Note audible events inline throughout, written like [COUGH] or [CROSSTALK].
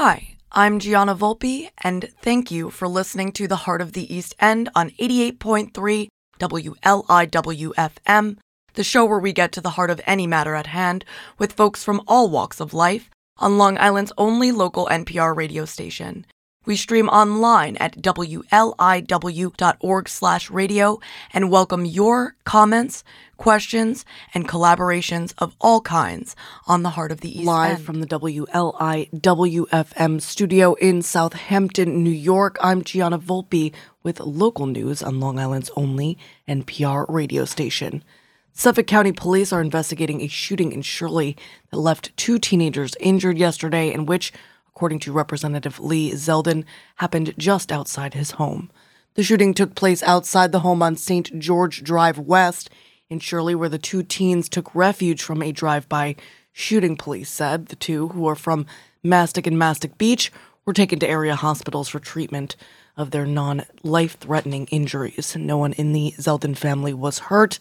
Hi, I'm Gianna Volpe, and thank you for listening to The Heart of the East End on 88.3 WLIWFM, the show where we get to the heart of any matter at hand with folks from all walks of life on Long Island's only local NPR radio station. We stream online at wliw.org/radio and welcome your comments, questions, and collaborations of all kinds on the Heart of the East Live End. from the WLIWFM studio in Southampton, New York, I'm Gianna Volpe with local news on Long Island's only NPR radio station. Suffolk County Police are investigating a shooting in Shirley that left two teenagers injured yesterday, in which, according to Representative Lee Zeldin, happened just outside his home. The shooting took place outside the home on St. George Drive West in Shirley, where the two teens took refuge from a drive by shooting, police said. The two, who are from Mastic and Mastic Beach, were taken to area hospitals for treatment of their non life threatening injuries. No one in the Zeldin family was hurt.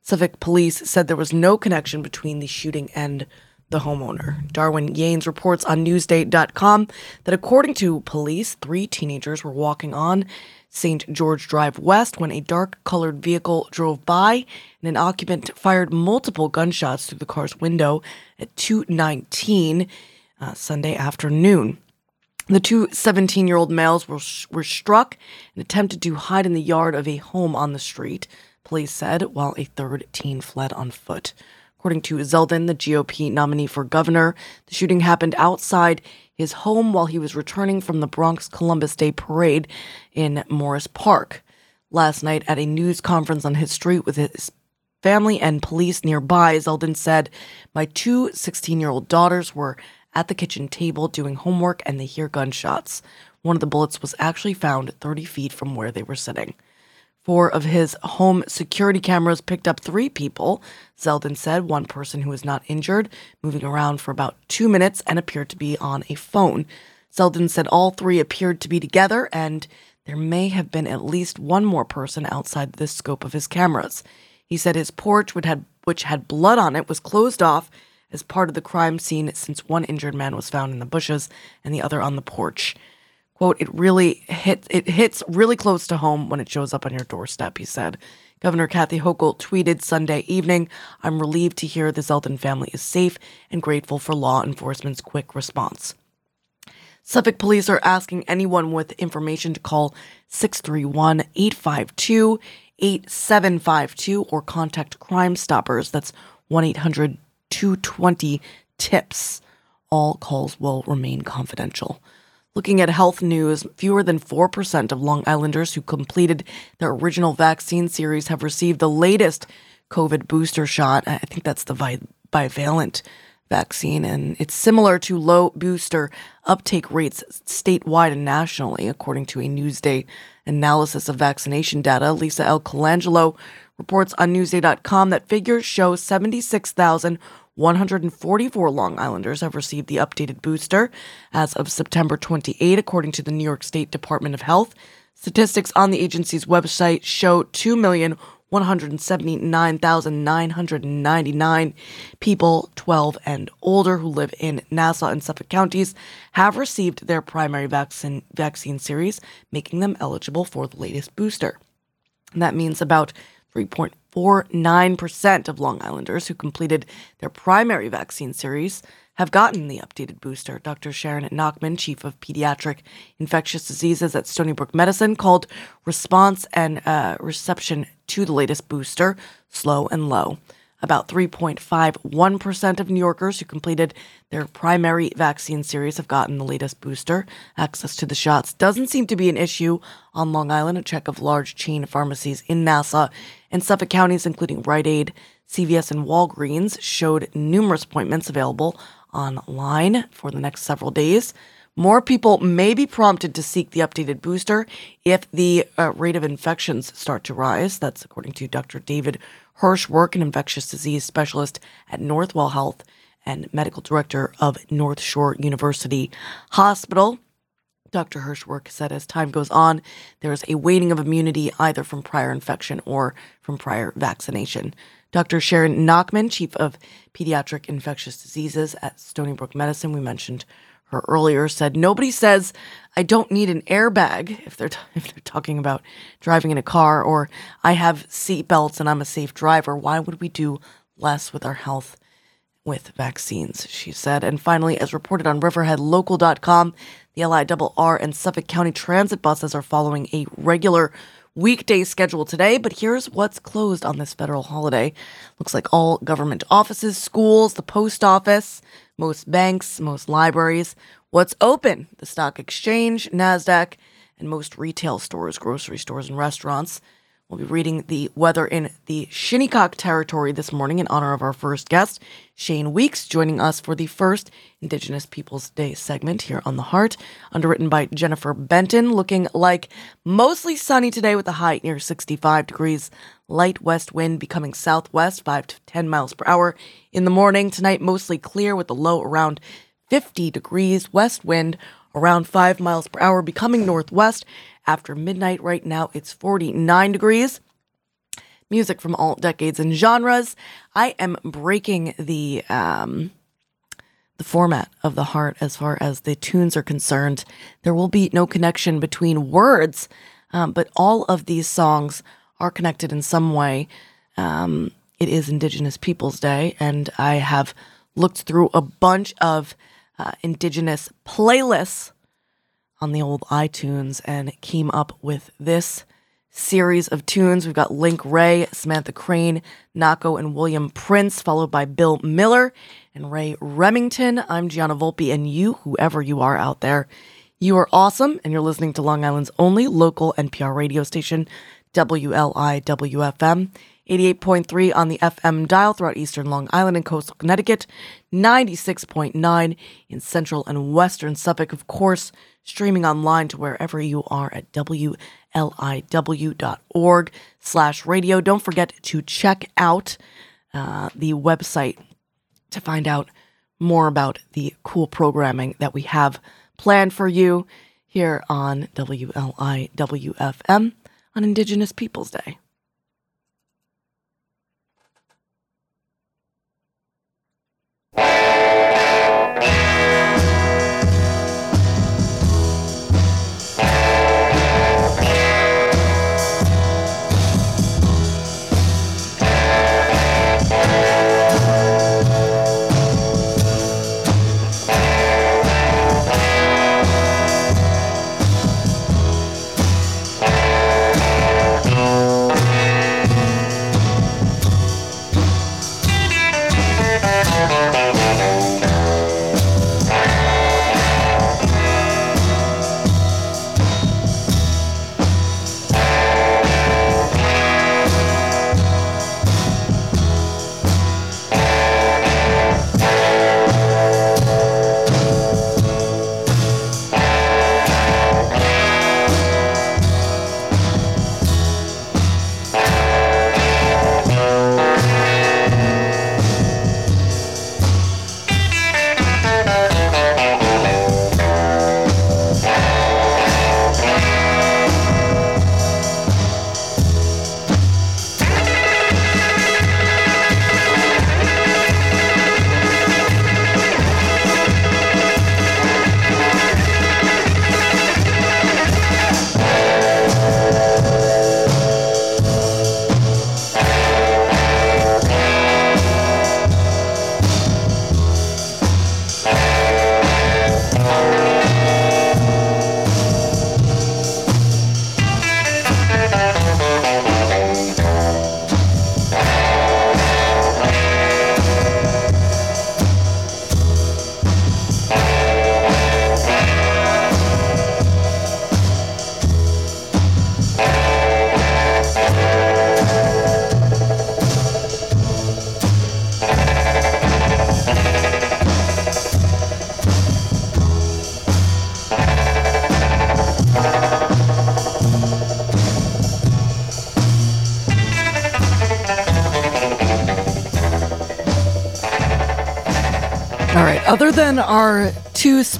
Suffolk police said there was no connection between the shooting and the homeowner. Darwin Yanes reports on Newsday.com that according to police, three teenagers were walking on St. George Drive West when a dark colored vehicle drove by and an occupant fired multiple gunshots through the car's window at 219 uh, Sunday afternoon. The two 17 year old males were, were struck and attempted to hide in the yard of a home on the street, police said, while a third teen fled on foot. According to Zeldin, the GOP nominee for governor, the shooting happened outside his home while he was returning from the Bronx Columbus Day parade in Morris Park. Last night, at a news conference on his street with his family and police nearby, Zeldin said, My two 16 year old daughters were at the kitchen table doing homework and they hear gunshots. One of the bullets was actually found 30 feet from where they were sitting. Four of his home security cameras picked up three people, Zeldin said, one person who was not injured, moving around for about two minutes and appeared to be on a phone. Zeldin said all three appeared to be together and there may have been at least one more person outside the scope of his cameras. He said his porch, had, which had blood on it, was closed off as part of the crime scene since one injured man was found in the bushes and the other on the porch. Quote, it really hits it hits really close to home when it shows up on your doorstep, he said. Governor Kathy Hochul tweeted Sunday evening, I'm relieved to hear the Zeldin family is safe and grateful for law enforcement's quick response. Suffolk police are asking anyone with information to call 631 852 8752 or contact Crime Stoppers. That's 1 800 220 TIPS. All calls will remain confidential. Looking at health news, fewer than 4% of Long Islanders who completed their original vaccine series have received the latest COVID booster shot. I think that's the bi- bivalent vaccine, and it's similar to low booster uptake rates statewide and nationally, according to a Newsday analysis of vaccination data. Lisa L. Colangelo reports on Newsday.com that figures show 76,000. 144 Long Islanders have received the updated booster as of September 28, according to the New York State Department of Health. Statistics on the agency's website show 2,179,999 people 12 and older who live in Nassau and Suffolk counties have received their primary vaccine, vaccine series, making them eligible for the latest booster. And that means about 3.49% of Long Islanders who completed their primary vaccine series have gotten the updated booster. Dr. Sharon Nachman, chief of pediatric infectious diseases at Stony Brook Medicine, called response and uh, reception to the latest booster slow and low. About 3.51% of New Yorkers who completed their primary vaccine series have gotten the latest booster. Access to the shots doesn't seem to be an issue on Long Island. A check of large chain pharmacies in Nassau and Suffolk counties, including Rite Aid, CVS, and Walgreens, showed numerous appointments available online for the next several days. More people may be prompted to seek the updated booster if the uh, rate of infections start to rise. That's according to Dr. David Hirschwerk, an infectious disease specialist at Northwell Health and medical director of North Shore University Hospital. Dr. Hirschwerk said as time goes on, there is a waning of immunity either from prior infection or from prior vaccination. Dr. Sharon Nachman, chief of pediatric infectious diseases at Stony Brook Medicine, we mentioned her earlier said nobody says I don't need an airbag if they're t- [LAUGHS] if they're talking about driving in a car or I have seat belts and I'm a safe driver. Why would we do less with our health with vaccines? She said. And finally, as reported on RiverheadLocal.com, the LIRR and Suffolk County Transit buses are following a regular weekday schedule today, but here's what's closed on this federal holiday. Looks like all government offices, schools, the post office, most banks, most libraries. What's open? The stock exchange, NASDAQ, and most retail stores, grocery stores, and restaurants. We'll be reading the weather in the Shinnecock territory this morning in honor of our first guest, Shane Weeks, joining us for the first Indigenous Peoples Day segment here on The Heart, underwritten by Jennifer Benton, looking like mostly sunny today with a high near 65 degrees. Light west wind becoming southwest, 5 to 10 miles per hour in the morning. Tonight, mostly clear with a low around 50 degrees. West wind around 5 miles per hour, becoming northwest after midnight. Right now, it's 49 degrees. Music from all decades and genres. I am breaking the um, the format of the heart as far as the tunes are concerned. There will be no connection between words, um, but all of these songs are connected in some way. Um, it is Indigenous Peoples Day, and I have looked through a bunch of uh, Indigenous playlists on the old iTunes and came up with this series of tunes. We've got Link Wray, Samantha Crane, Nahko, and William Prince, followed by Bill Miller and Ray Remington. I'm Gianna Volpe, and you, whoever you are out there, you are awesome, and you're listening to Long Island's only local NPR radio station, WLIWFM. 88.3 on the FM dial throughout eastern Long Island and coastal Connecticut, 96.9 in central and western Suffolk, of course, streaming online to wherever you are at wliw.org slash radio. Don't forget to check out uh, the website to find out more about the cool programming that we have planned for you here on WLIWFM on Indigenous Peoples Day.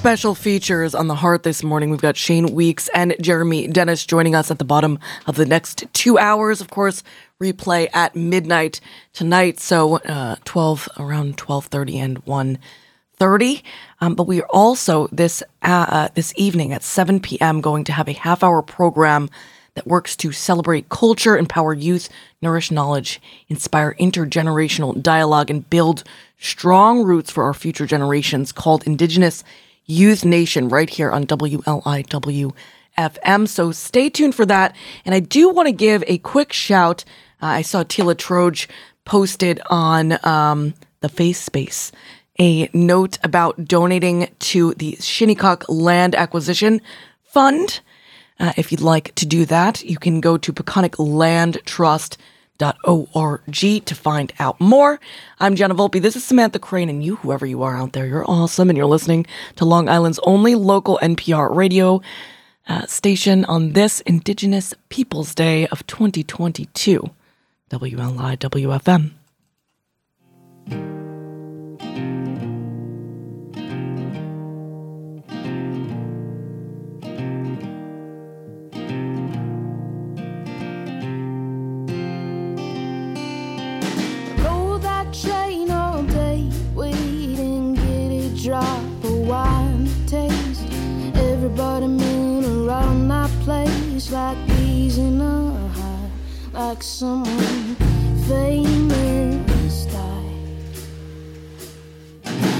Special features on the heart this morning, we've got Shane Weeks and Jeremy Dennis joining us at the bottom of the next two hours. Of course, replay at midnight tonight. So uh, 12 around 12:30 and 1 30. Um, but we are also this uh, uh, this evening at 7 p.m. going to have a half hour program that works to celebrate culture, empower youth, nourish knowledge, inspire intergenerational dialogue, and build strong roots for our future generations called Indigenous Youth Nation right here on WLIW FM. So stay tuned for that. And I do want to give a quick shout. Uh, I saw Tila Troge posted on um, the Face Space a note about donating to the Shinnecock Land Acquisition Fund. Uh, if you'd like to do that, you can go to peconiclandtrust.org to find out more. I'm Gianna Volpe. This is Samantha Crane, and you, whoever you are out there, you're awesome, and you're listening to Long Island's only local NPR radio uh, station on this Indigenous Peoples Day of 2022, WLIWFM. Roll like bees in a hive, like someone famous died.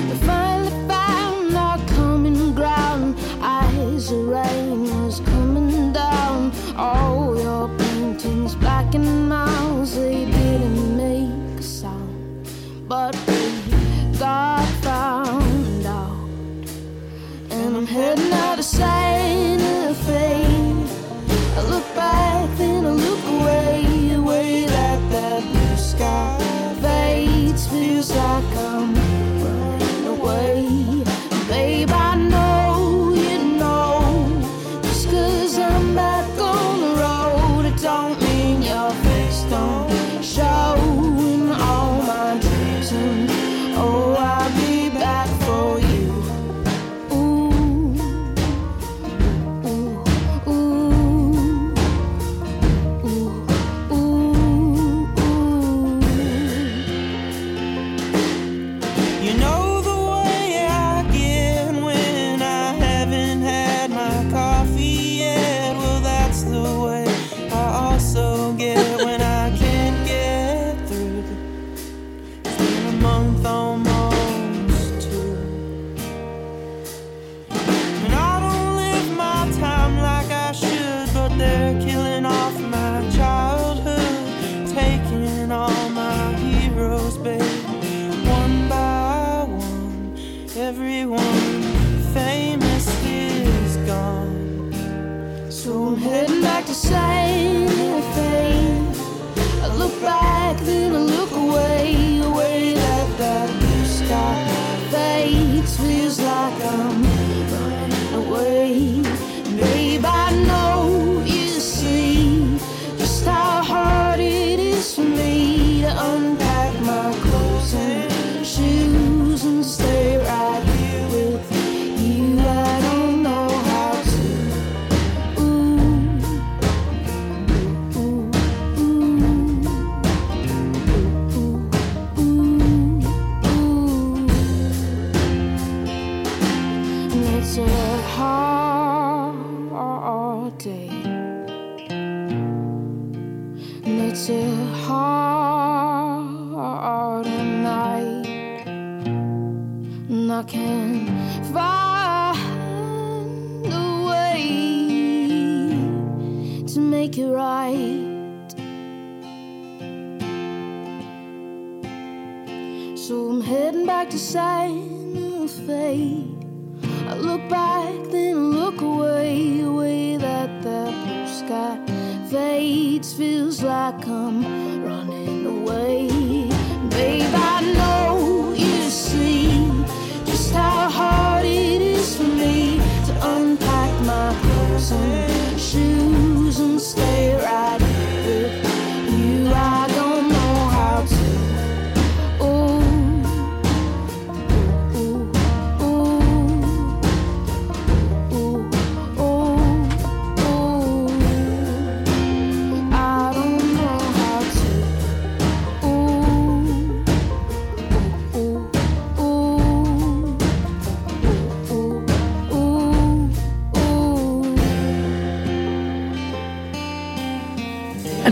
We finally found our common ground. Eyes of rain was coming down. All your paintings black and mouse, they didn't make a sound. But we got found out. And I'm heading out of Santa Feels like I'm running away.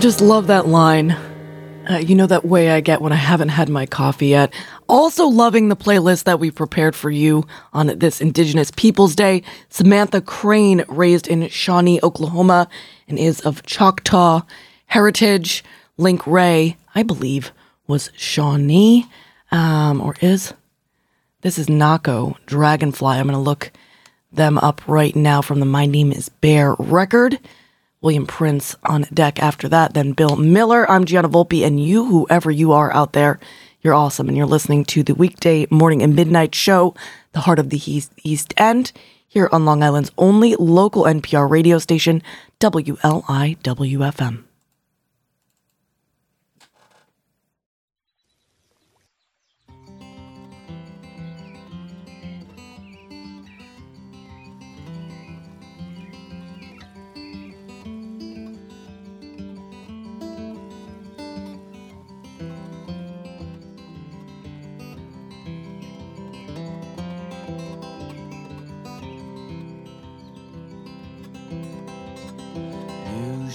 Just love that line. Uh, you know that way I get when I haven't had my coffee yet. Also, loving the playlist that we prepared for you on this Indigenous Peoples Day. Samantha Crane, raised in Shawnee, Oklahoma, and is of Choctaw heritage. Link Wray, I believe, was Shawnee, um, or is. This is Nahko Dragonfly. I'm going to look them up right now from the My Name is Bear record. William Prince on deck after that, then Bill Miller. I'm Gianna Volpe, and you, whoever you are out there, you're awesome. And you're listening to the weekday morning and midnight show, The Heart of the East, End, here on Long Island's only local NPR radio station, WLIWFM.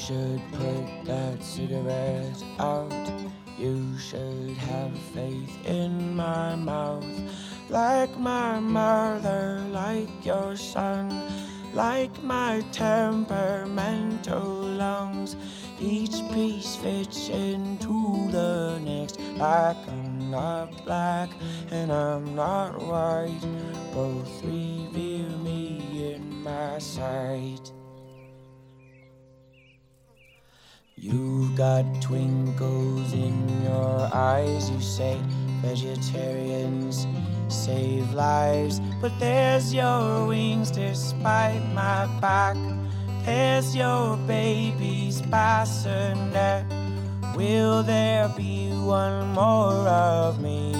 Should put that cigarette out. You should have faith in my mouth. Like my mother, like your son, like my temperamental lungs. Each piece fits into the next. Like I'm not black and I'm not white. Both reveal me in my sight. You've got twinkles in your eyes. You say vegetarians save lives, but there's your wings despite my back. There's your baby's bassinet. Will there be one more of me?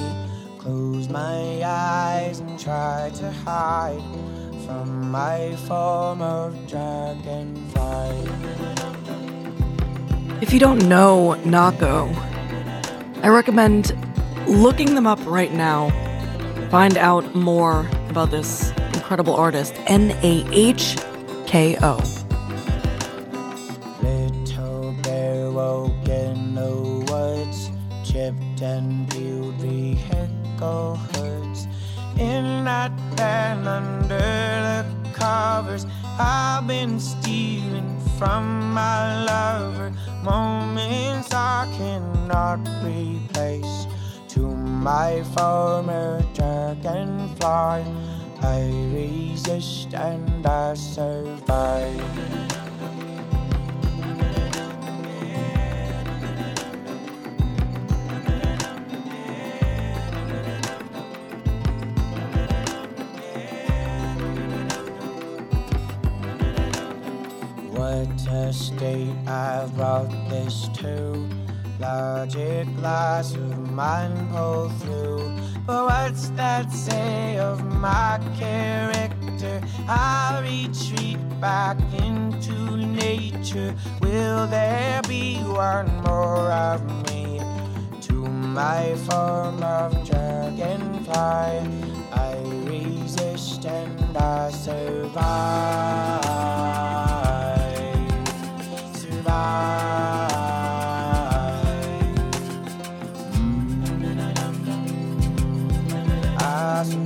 Close my eyes and try to hide from my form of dragonfly. If you don't know Nahko, I recommend looking them up right now. Find out more about this incredible artist, N A H K O. Been stealing from my lover moments I cannot replace. To my former dragonfly, I resist and I survive. State I brought this to. Logic lies of mine pull through. But what's that say of my character? I retreat back into nature. Will there be one more of me? To my form of dragonfly, I resist and I survive.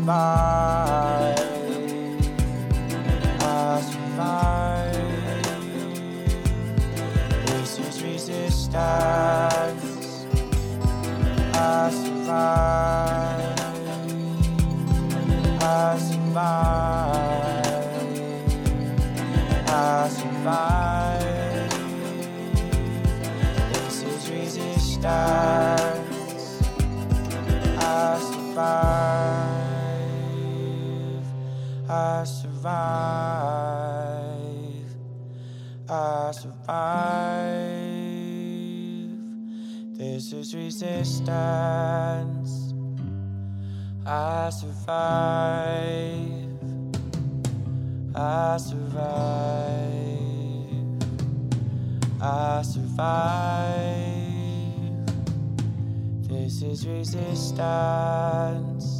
Survive. I survive. This is resistance. I survive. I survive. I survive. This is resistance. I survive. I survive. I survive. This is resistance. I survive. I survive. I survive. This is resistance.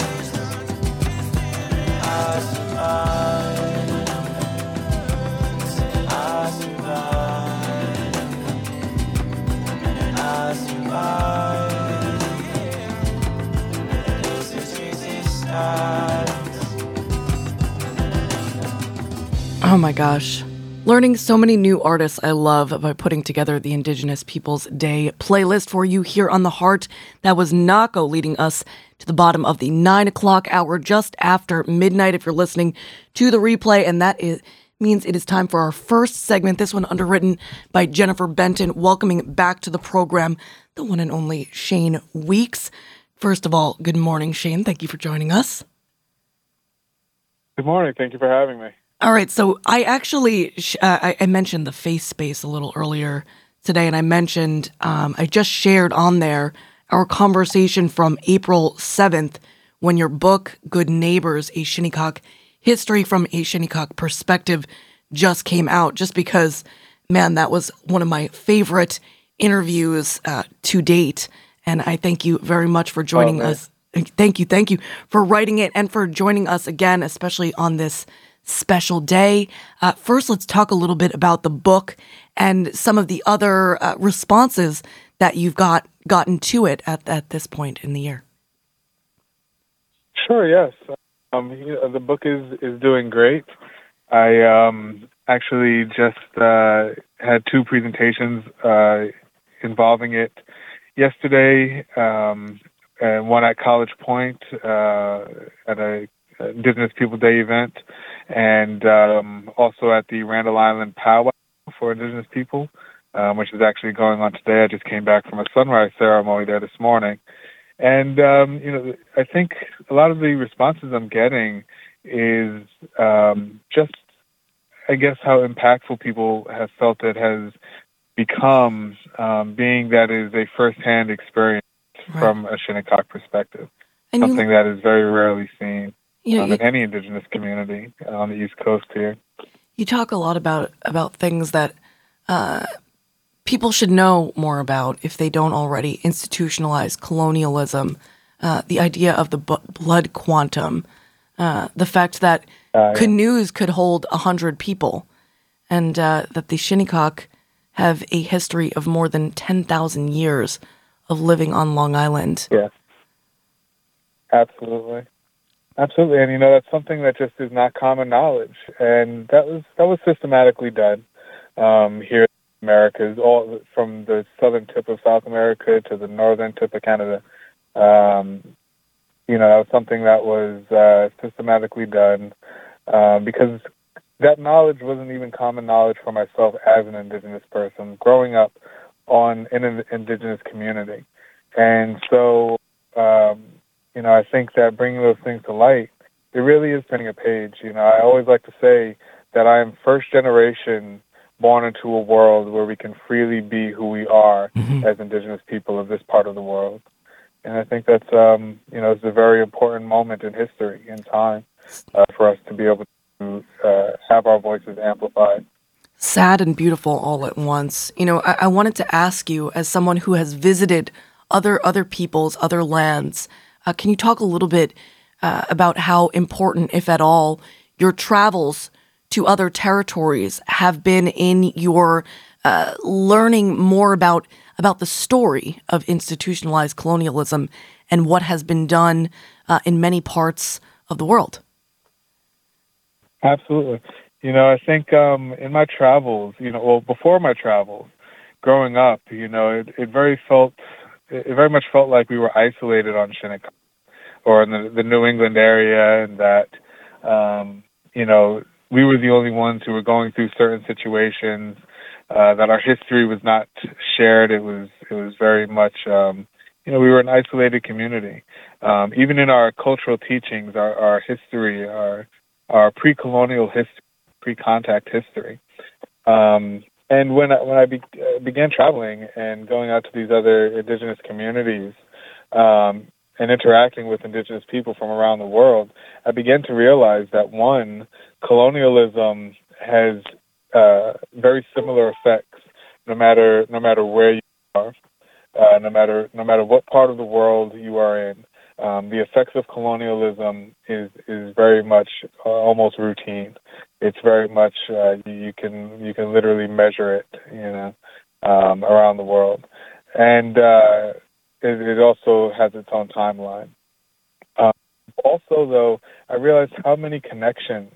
Oh my gosh. Learning so many new artists I love by putting together the Indigenous Peoples Day playlist for you here on The Heart. That was Nahko leading us to the bottom of the nine o'clock hour just after midnight if you're listening to the replay. And that is, means it is time for our first segment, this one underwritten by Jennifer Benton, welcoming back to the program the one and only Shane Weeks. First of all, good morning, Shane. Thank you for joining us. Good morning. Thank you for having me. All right, so I actually sh- uh, I, I mentioned the face space a little earlier today, and I mentioned um, I just shared on there our conversation from April seventh when your book "Good Neighbors: A Shinnecock History from a Shinnecock Perspective" just came out. Just because, man, that was one of my favorite interviews uh, to date, and I thank you very much for joining man. us. Thank you, thank you for writing it and for joining us again, especially on this special day. Uh, first, let's talk a little bit about the book and some of the other uh, responses that you've got gotten to it at, at this point in the year. Sure. Yes. Um, you know, the book is is doing great. I um, actually just uh, had two presentations uh, involving it yesterday, um, and one at College Point uh, at a Indigenous People Day event, and um, also at the Randall Island Powwow for Indigenous people, um, which is actually going on today. I just came back from a sunrise ceremony there this morning, and um, you know, I think a lot of the responses I'm getting is um, just, I guess, how impactful people have felt it has become, um, being that is a firsthand experience Right. from a Shinnecock perspective, And something you, that is very rarely seen you, know, um, you, in any indigenous community on the East Coast here. you talk a lot about about things that uh, people should know more about if they don't already. Institutionalize colonialism, uh, the idea of the bu- blood quantum, uh, the fact that Uh, yeah. canoes could hold a hundred people, and uh, that the Shinnecock have a history of more than ten thousand years of living on Long Island. Yes. Absolutely. Absolutely. And you know, that's something that just is not common knowledge. And that was that was systematically done um, here in America, all from the southern tip of South America to the northern tip of Canada. Um, you know, that was something that was uh, systematically done uh, because that knowledge wasn't even common knowledge for myself as an indigenous person growing up on in an indigenous community. And so, um, you know, I think that bringing those things to light, it really is turning a page. You know, I always like to say that I am first generation born into a world where we can freely be who we are as indigenous people of this part of the world. And I think that's, um, you know, it's a very important moment in history and time uh, for us to be able to uh, have our voices amplified. sad and beautiful all at once. You know, I, I wanted to ask you, as someone who has visited other other peoples, other lands, uh, can you talk a little bit uh, about how important, if at all, your travels to other territories have been in your uh, learning more about about the story of institutionalized colonialism and what has been done uh, in many parts of the world? Absolutely. You know, I think um, in my travels, you know, well, before my travels, growing up, you know, it, it very felt, it very much felt like we were isolated on Shinnecock or in the, the New England area, and that, um, you know, we were the only ones who were going through certain situations. Uh, that our history was not shared. It was, it was very much, um, you know, we were an isolated community. Um, even in our cultural teachings, our, our history, our our pre-colonial history, pre-contact history. Um, and when I, when I be, uh, began traveling and going out to these other indigenous communities um, and interacting with indigenous people from around the world, I began to realize that one, colonialism has uh, very similar effects no matter no matter where you are, uh, no matter no matter what part of the world you are in. Um, the effects of colonialism is is very much uh, almost routine. It's very much uh, you, can you can literally measure it, you know, um, around the world, and uh, it, it also has its own timeline. Um, also, though, I realized how many connections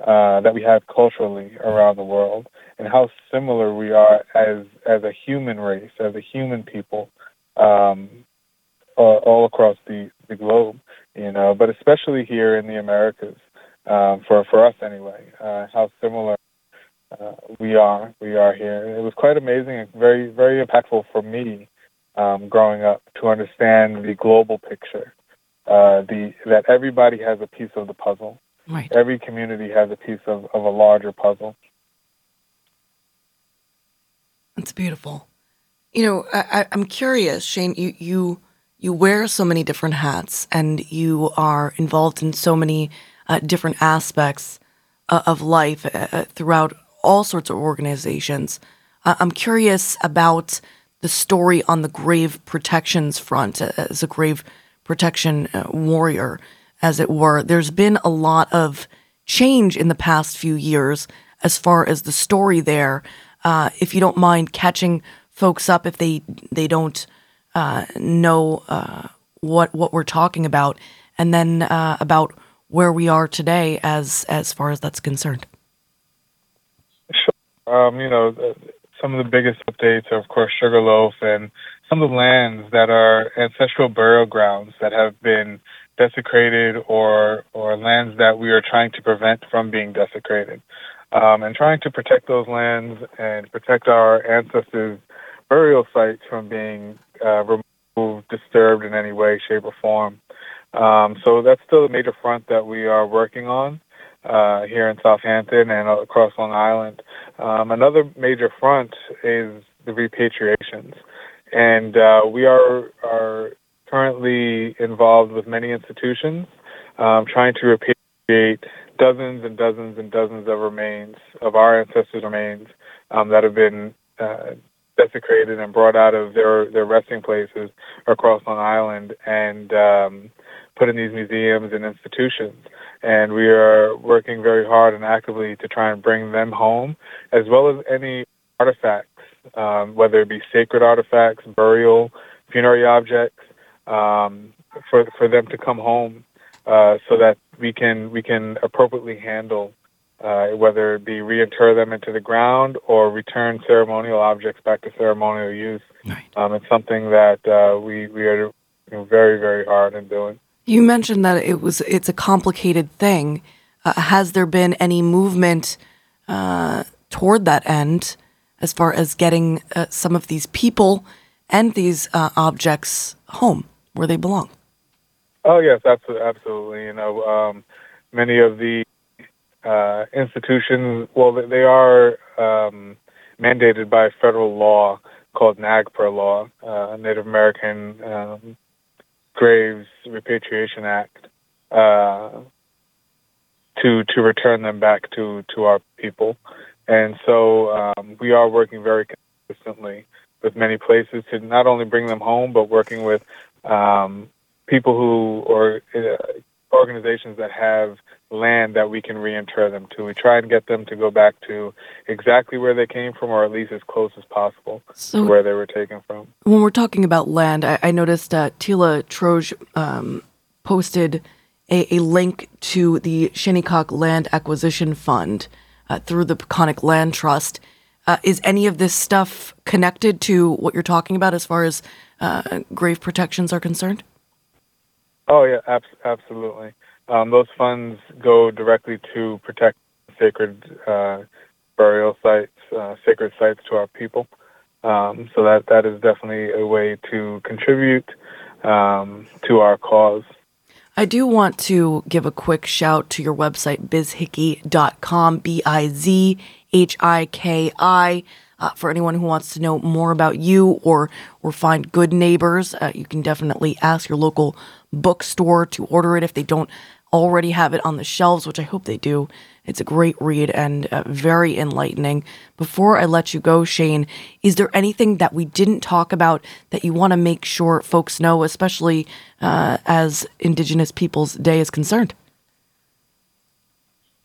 uh, that we have culturally around the world, and how similar we are as as a human race, as a human people, um, all, all across the the globe. You know, but especially here in the Americas, um, for for us anyway, uh, how similar uh, we are we are here. It was quite amazing and very very impactful for me um, growing up to understand the global picture. Uh, the that everybody has a piece of the puzzle. Right. Every community has a piece of, of a larger puzzle. That's beautiful. You know, I, I'm curious, Shane. You you you wear so many different hats, and you are involved in so many uh, different aspects uh, of life uh, uh throughout all sorts of organizations. I'm curious about the story on the grave protections front uh, as a grave protection uh, warrior, as it were. There's been a lot of change in the past few years as far as the story there. If you don't mind catching folks up if they they don't know what what we're talking about, and then about where we are today as as far as that's concerned. Sure. Um, you know, some of the biggest updates are, of course, Sugarloaf and some of the lands that are ancestral burial grounds that have been desecrated or or lands that we are trying to prevent from being desecrated. Um, and trying to protect those lands and protect our ancestors' burial sites from being uh, removed, disturbed in any way, shape, or form. Um, so that's still a major front that we are working on uh, here in Southampton and across Long Island. Um, another major front is the repatriations, and uh, we are are currently involved with many institutions um, trying to repatriate dozens and dozens and dozens of remains of our ancestors' remains um, that have been uh, desecrated and brought out of their their resting places across Long Island and um, put in these museums and institutions and we are working very hard and actively to try and bring them home, as well as any artifacts, um, whether it be sacred artifacts, burial, funerary objects, um, for for them to come home, uh, so that we can we can appropriately handle uh, whether it be reinter them into the ground or return ceremonial objects back to ceremonial use. Right. Um, it's something that uh, we we are very very hard in doing. You mentioned that it was it's a complicated thing. Uh, has there been any movement uh, toward that end as far as getting uh, some of these people and these uh, objects home where they belong? Oh yes, absolutely. You know, um, many of the uh, institutions, well, they are um, mandated by federal law called NAGPRA law, uh, Native American um, Graves Repatriation Act uh, to to return them back to to our people, and so um, we are working very consistently with many places to not only bring them home, but working with um, people who or uh, organizations that have land that we can reinter them to. We try and get them to go back to exactly where they came from, or at least as close as possible so to where they were taken from. When we're talking about land, I, I noticed uh, Tila Troge um, posted a, a, link to the Shinnecock Land Acquisition Fund uh, through the Peconic Land Trust. Uh, is any of this stuff connected to what you're talking about as far as uh, grave protections are concerned? Oh yeah, ab- absolutely. Um, those funds go directly to protect sacred uh, burial sites, uh, sacred sites to our people. Um, so that that is definitely a way to contribute um, to our cause. I do want to give a quick shout to your website, bizhiki.com, B I Z H I K I. Uh, for anyone who wants to know more about you or or find good neighbors, uh, you can definitely ask your local bookstore to order it if they don't already have it on the shelves, which I hope they do. It's a great read and uh, very enlightening. Before I let you go, Shane, is there anything that we didn't talk about that you want to make sure folks know, especially uh, as Indigenous Peoples Day is concerned?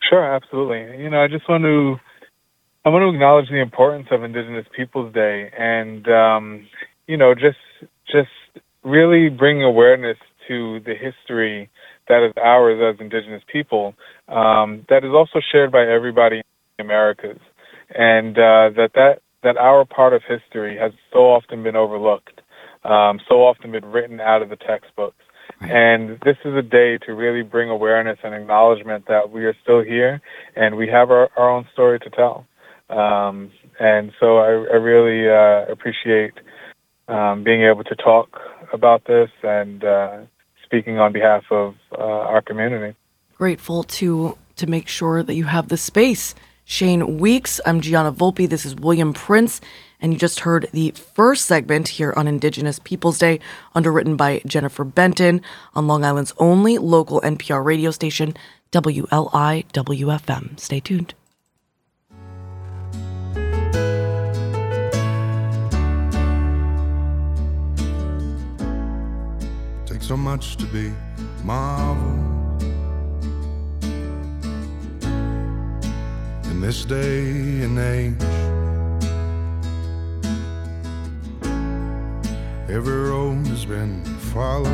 Sure, absolutely. You know, I just want to I want to acknowledge the importance of Indigenous Peoples Day, and um, you know, just just really bring awareness to the history that is ours as Indigenous people um, that is also shared by everybody in the Americas, and uh, that that that our part of history has so often been overlooked, um, so often been written out of the textbooks. And this is a day to really bring awareness and acknowledgement that we are still here and we have our, our own story to tell. Um, and so I, I really uh, appreciate um, being able to talk about this and uh, speaking on behalf of uh, our community. Grateful to to make sure that you have the space. Shane Weeks, I'm Gianna Volpe. This is William Prince, and you just heard the first segment here on Indigenous Peoples Day, underwritten by Jennifer Benton on Long Island's only local NPR radio station, WLIWFM. Stay tuned. So much to be marveled. In this day and age, every road has been followed,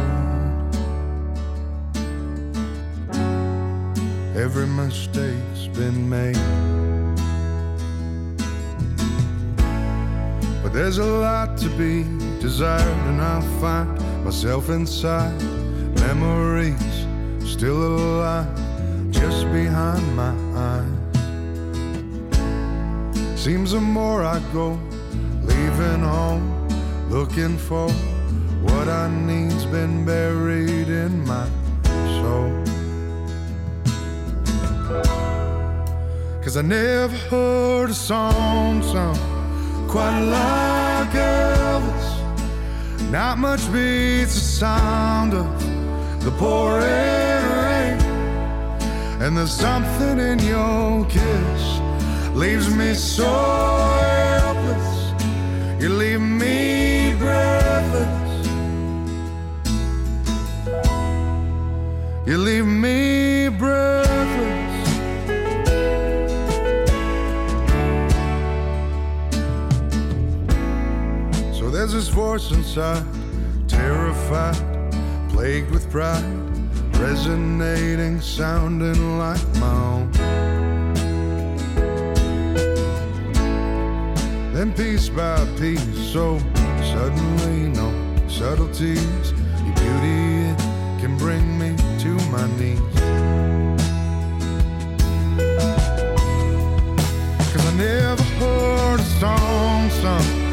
every mistake's been made. But there's a lot to be desired, and I'll find myself inside memories still alive just behind my eyes. Seems the more I go, leaving home, looking for what I need's been buried in my soul. Cause I never heard a song sung quite like Elvis. Not much beats the sound of the pouring rain. And there's something in your kiss leaves me so helpless. You leave me breathless. You leave me breathless. This voice inside, terrified, plagued with pride, resonating, sounding like my own. Then piece by piece, so suddenly no subtleties, your beauty it can bring me to my knees. Cause I never heard a song sung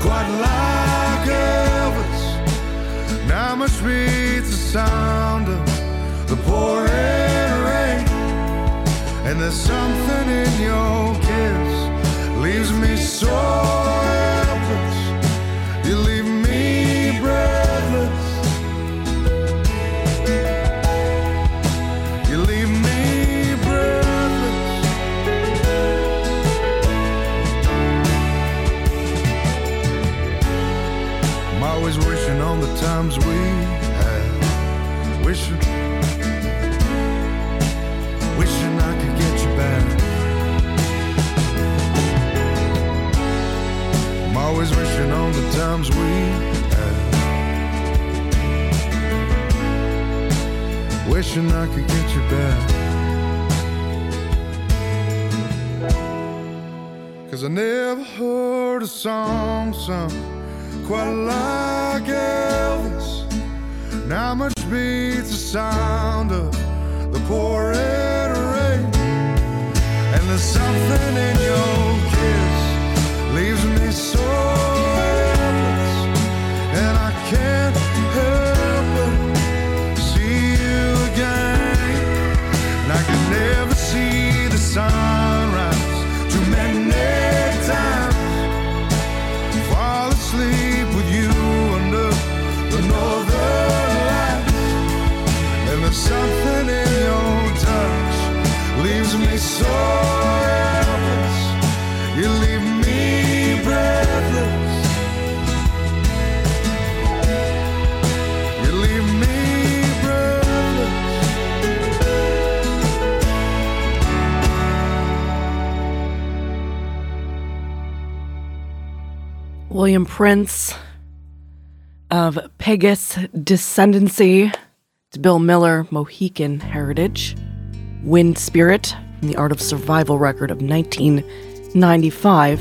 quite like Elvis. Now much beats the sound of the pouring rain. And there's something in your kiss leaves me so I'm always wishing on the times we had. Wishing, wishing I could get you back. I'm always wishing on the times we had. Wishing I could get you back. Cause I never heard a song sung quite like Elvis. Now much beats the sound of the pouring rain. And there's something in your kiss leaves me so helpless. And I can't help but see you again. And I can never see the William Prince of Pegasus Descendancy. It's Bill Miller, Mohican Heritage, Wind Spirit, in the Art of Survival record of 1995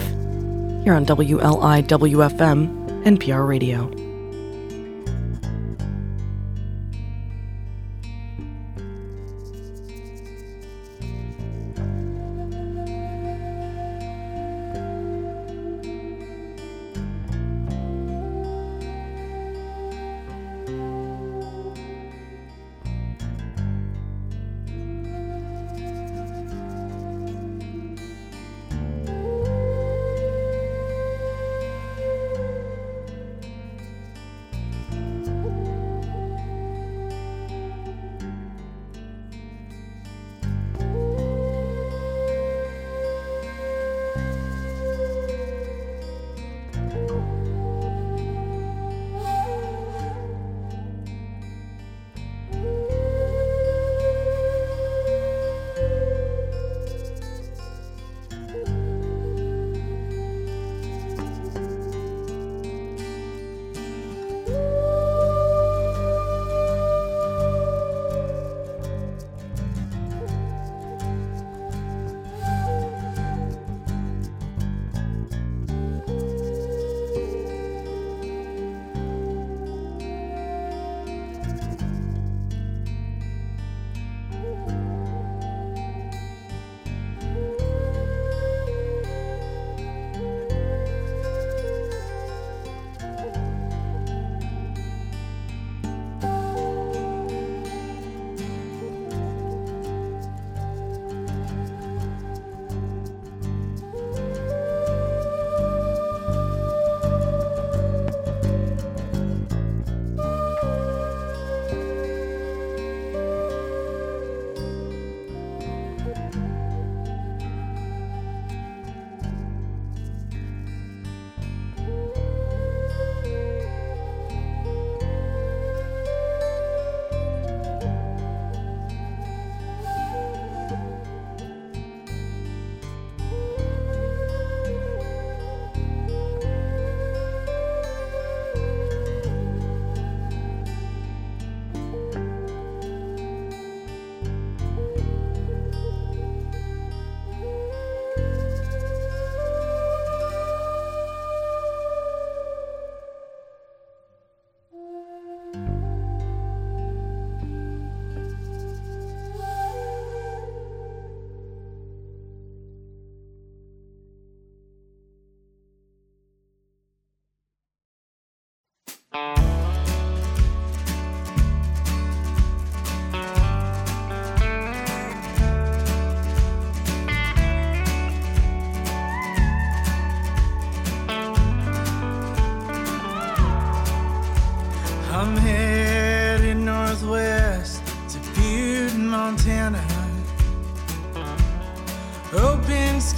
here on WLIWFM NPR Radio.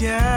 yeah.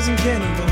dozen better.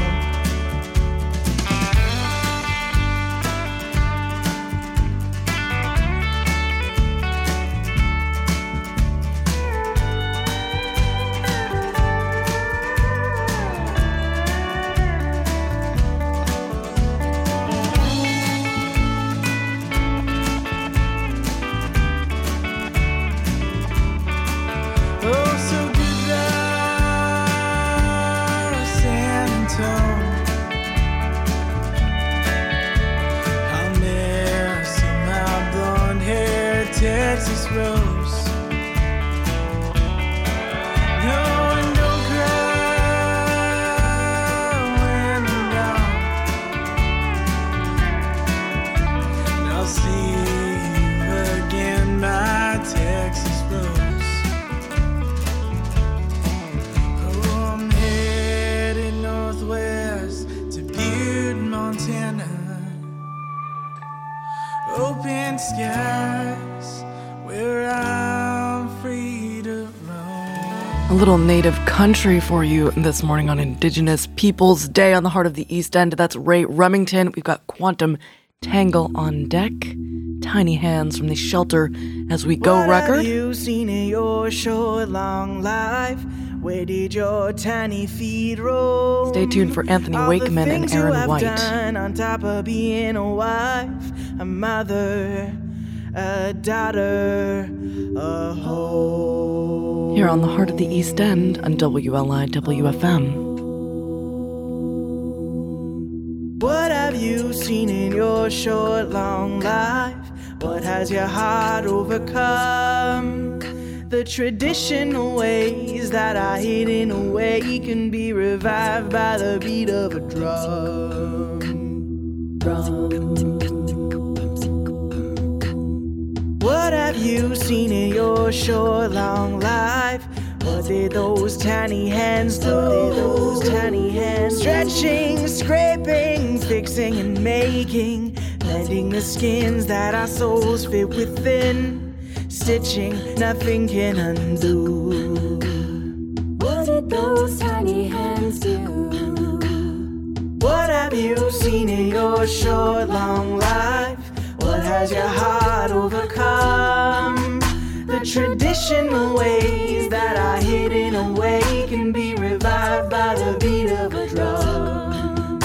Native country for you this morning on Indigenous Peoples Day on the heart of the East End. That's Ray Remington. We've got Quantum Tangle on deck. Tiny Hands from the Shelter as We Go what record. Have you seen in your short long life? Where did your tiny feet roam? Stay tuned for Anthony All Wakeman and Aaron White. Done on top of being a wife, a mother, a daughter, a hoe. Here on the heart of the East End on WLI WFM. What have you seen in your short, long life? What has your heart overcome? The traditional ways that are hidden away can be revived by the beat of a drum. What have you seen in your short, long life? What did those tiny hands do? What did those tiny hands stretching, scraping, fixing, and making, mending the skins that our souls fit within, stitching, nothing can undo. What did those tiny hands do? What have you seen in your short, long life? Has your heart overcome? The traditional ways that are hidden away can be revived by the beat of a drum.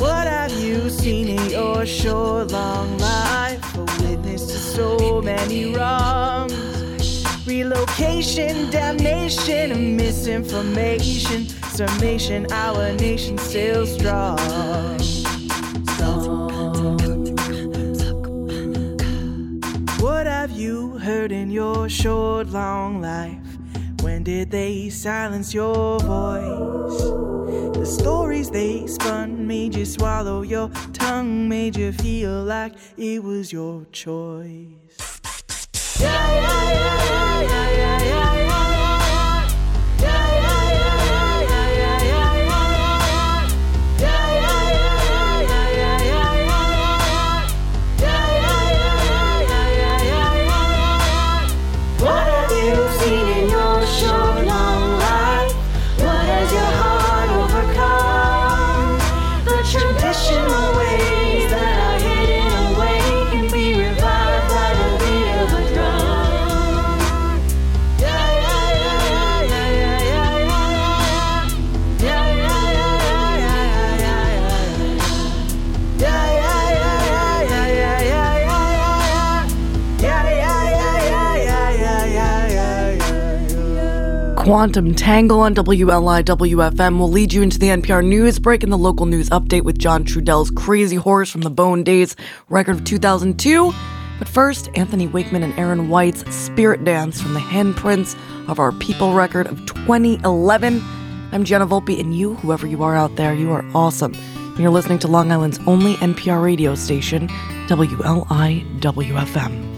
What have you seen in your short, long life? A witness to so many wrongs. Relocation, damnation, and misinformation. Summation, our nation still strong. What have you heard in your short, long life? When did they silence your voice? The stories they spun made you swallow your tongue, made you feel like it was your choice. Yeah, yeah, yeah, yeah, yeah, Quantum Tangle on WLI WFM will lead you into the NPR News break and the local news update with John Trudell's Crazy Horse from the Bone Days record of 2002. But first, Anthony Wakeman and Aaron White's Spirit Dance from the handprints of our People record of 2011. I'm Gianna Volpe, and you, whoever you are out there, you are awesome. And you're listening to Long Island's only NPR radio station, WLI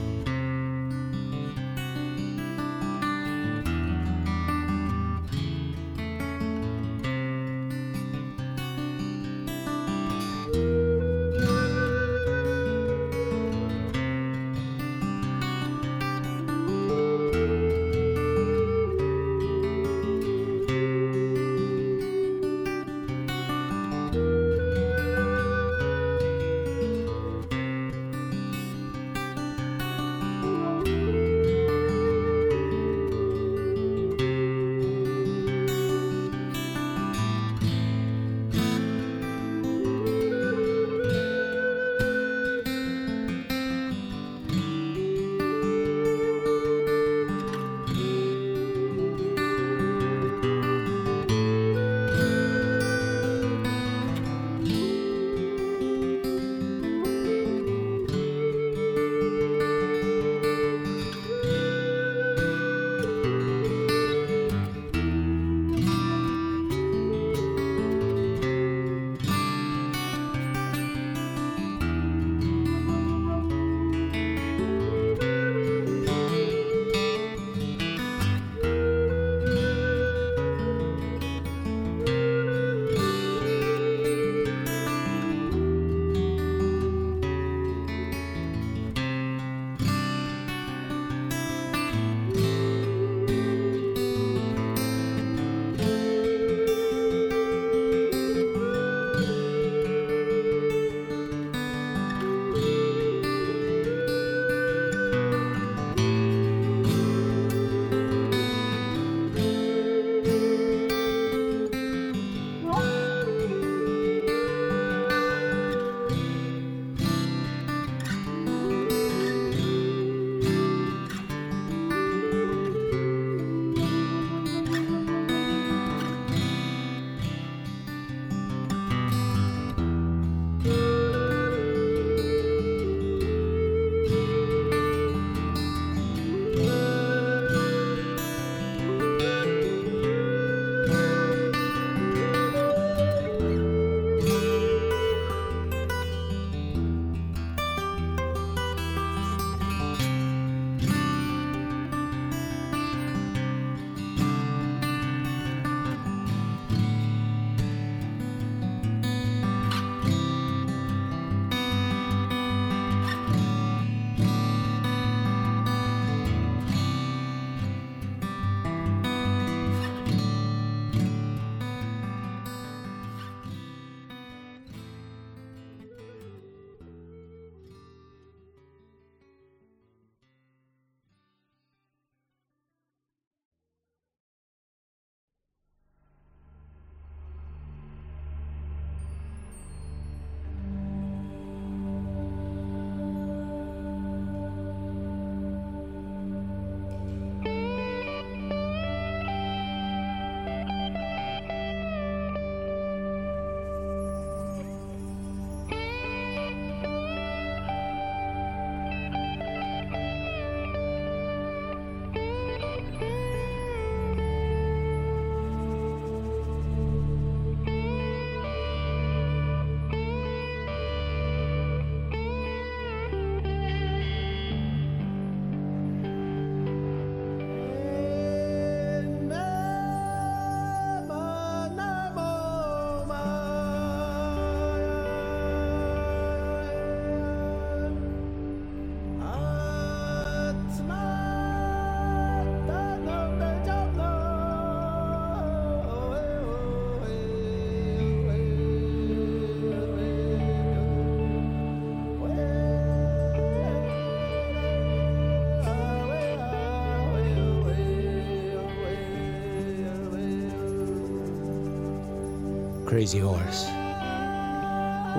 Crazy Horse.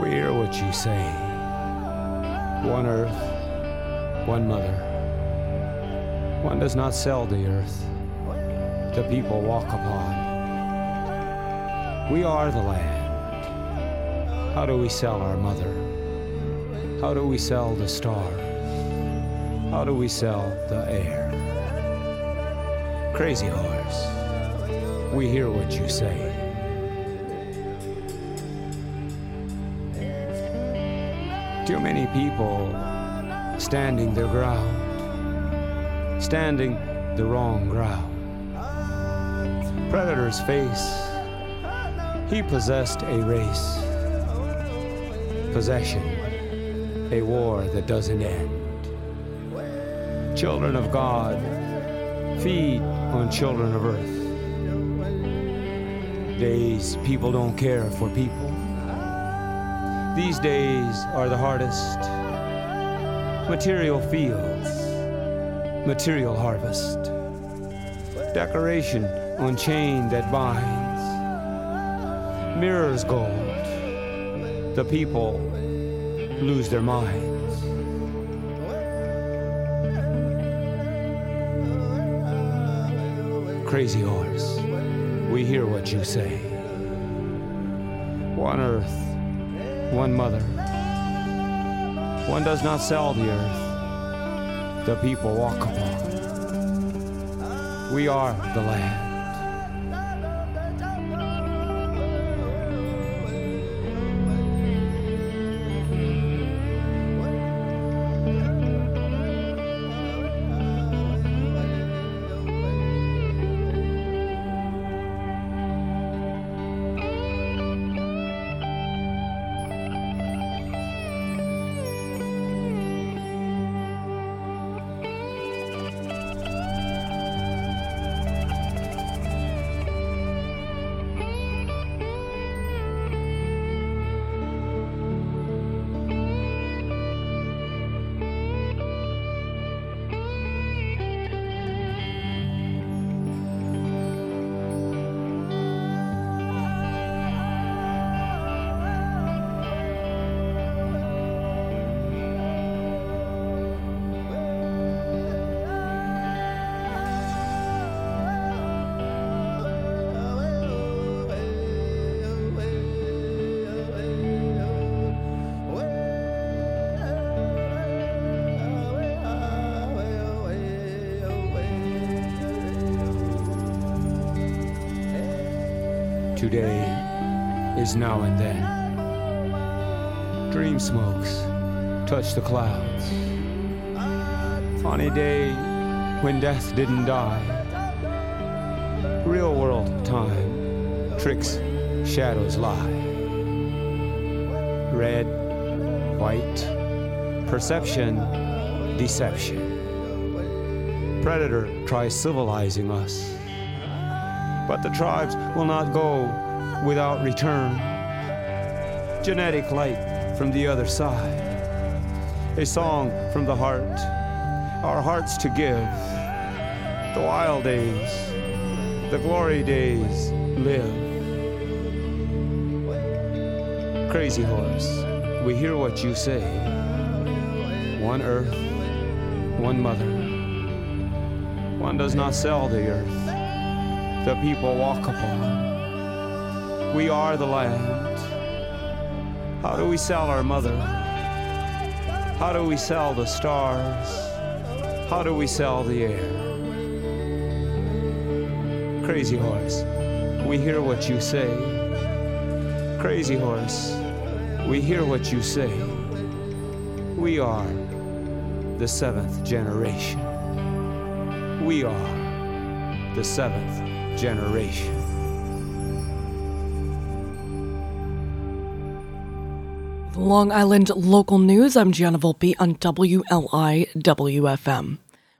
We hear what you say. One earth, one mother. One does not sell the earth, the people walk upon. We are the land. How do we sell our mother? How do we sell the stars? How do we sell the air? Crazy Horse, we hear what you say. Too many people standing their ground, standing the wrong ground. Predator's face, he possessed a race, possession, a war that doesn't end. Children of God, feed on children of earth. Days people don't care for people. These days are the hardest. Material fields, material harvest. Decoration on chain that binds. Mirrors gold. The people lose their minds. Crazy horse, we hear what you say. One earth, one mother. One does not sell the earth, the people walk upon. We are the land. Is now and then. Dream smokes touch the clouds. On a day when death didn't die. Real world time tricks, shadows lie. Red, white, perception, deception. Predator tries civilizing us but the tribes will not go without return. Genetic light from the other side, a song from the heart, our hearts to give. The wild days, the glory days live. Crazy horse, we hear what you say. One earth, one mother. One does not sell the earth the people walk upon. We are the land. How do we sell our mother? How do we sell the stars? How do we sell the air? Crazy horse, we hear what you say. Crazy horse, we hear what you say. We are the seventh generation. We are the seventh generation. Long Island local news. I'm Gianna Volpe on WLIWFM.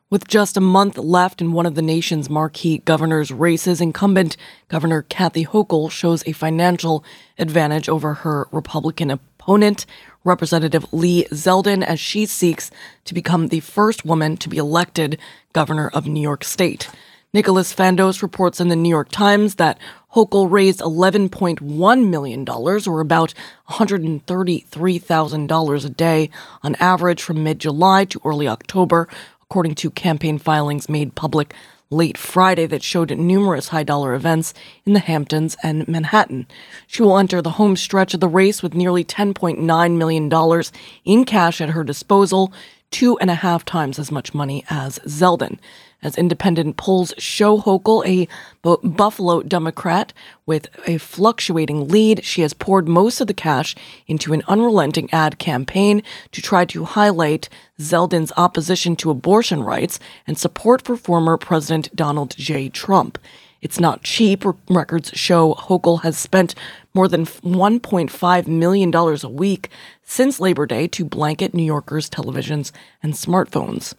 With just a month left in one of the nation's marquee governor's races, incumbent Governor Kathy Hochul shows a financial advantage over her Republican opponent, Representative Lee Zeldin, as she seeks to become the first woman to be elected governor of New York State. Nicholas Fandos reports in the New York Times that Hochul raised $11.1 million, or about $133,000 a day on average from mid July to early October, according to campaign filings made public late Friday that showed numerous high dollar events in the Hamptons and Manhattan. She will enter the home stretch of the race with nearly $10.9 million in cash at her disposal, two and a half times as much money as Zeldin. As independent polls show Hochul, a Buffalo Democrat with a fluctuating lead, she has poured most of the cash into an unrelenting ad campaign to try to highlight Zeldin's opposition to abortion rights and support for former President Donald J. Trump. It's not cheap. Records show Hochul has spent more than $1.5 million a week since Labor Day to blanket New Yorkers' televisions and smartphones.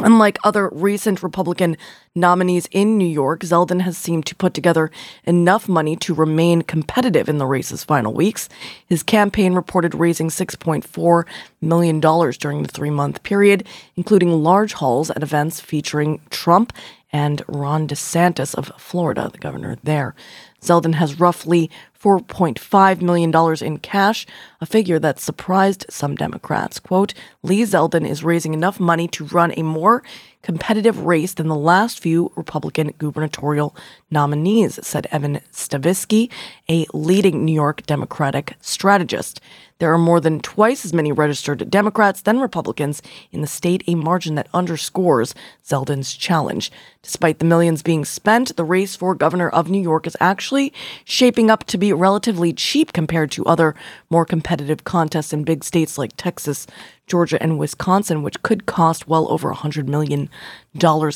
Unlike other recent Republican nominees in New York, Zeldin has seemed to put together enough money to remain competitive in the race's final weeks. His campaign reported raising $6.4 million during the three month period, including large hauls at events featuring Trump and Ron DeSantis of Florida, the governor there. Zeldin has roughly $4.5 million in cash, a figure that surprised some Democrats. Quote, Lee Zeldin is raising enough money to run a more competitive race than the last few Republican gubernatorial nominees, said Evan Stavisky, a leading New York Democratic strategist. There are more than twice as many registered Democrats than Republicans in the state, a margin that underscores Zeldin's challenge. Despite the millions being spent, the race for governor of New York is actually shaping up to be relatively cheap compared to other more competitive contests in big states like Texas, Georgia, and Wisconsin, which could cost well over $100 million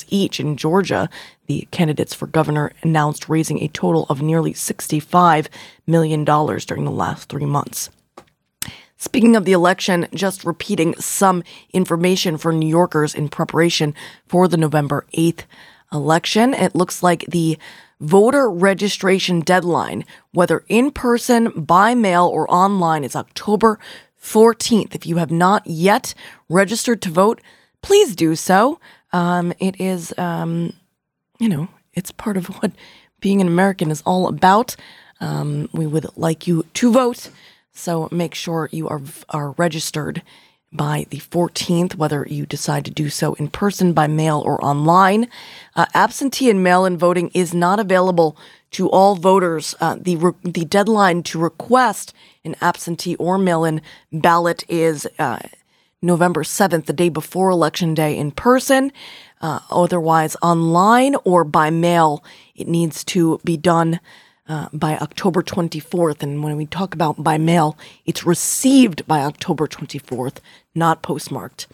each. In Georgia, the candidates for governor announced raising a total of nearly $65 million during the last three months. Speaking of the election, just repeating some information for New Yorkers in preparation for the November 8th election. It looks like the voter registration deadline, whether in person, by mail, or online, is October 14th. If you have not yet registered to vote, please do so. Um, it is, um, you know, it's part of what being an American is all about. Um, we would like you to vote. So make sure you are are registered by the 14th, whether you decide to do so in person, by mail, or online. Uh, absentee and mail-in voting is not available to all voters. Uh, the re- the deadline to request an absentee or mail-in ballot is uh, November 7th, the day before Election Day, in person. Uh, otherwise, online or by mail, it needs to be done uh, by October 24th. And when we talk about by mail, it's received by October 24th, not postmarked.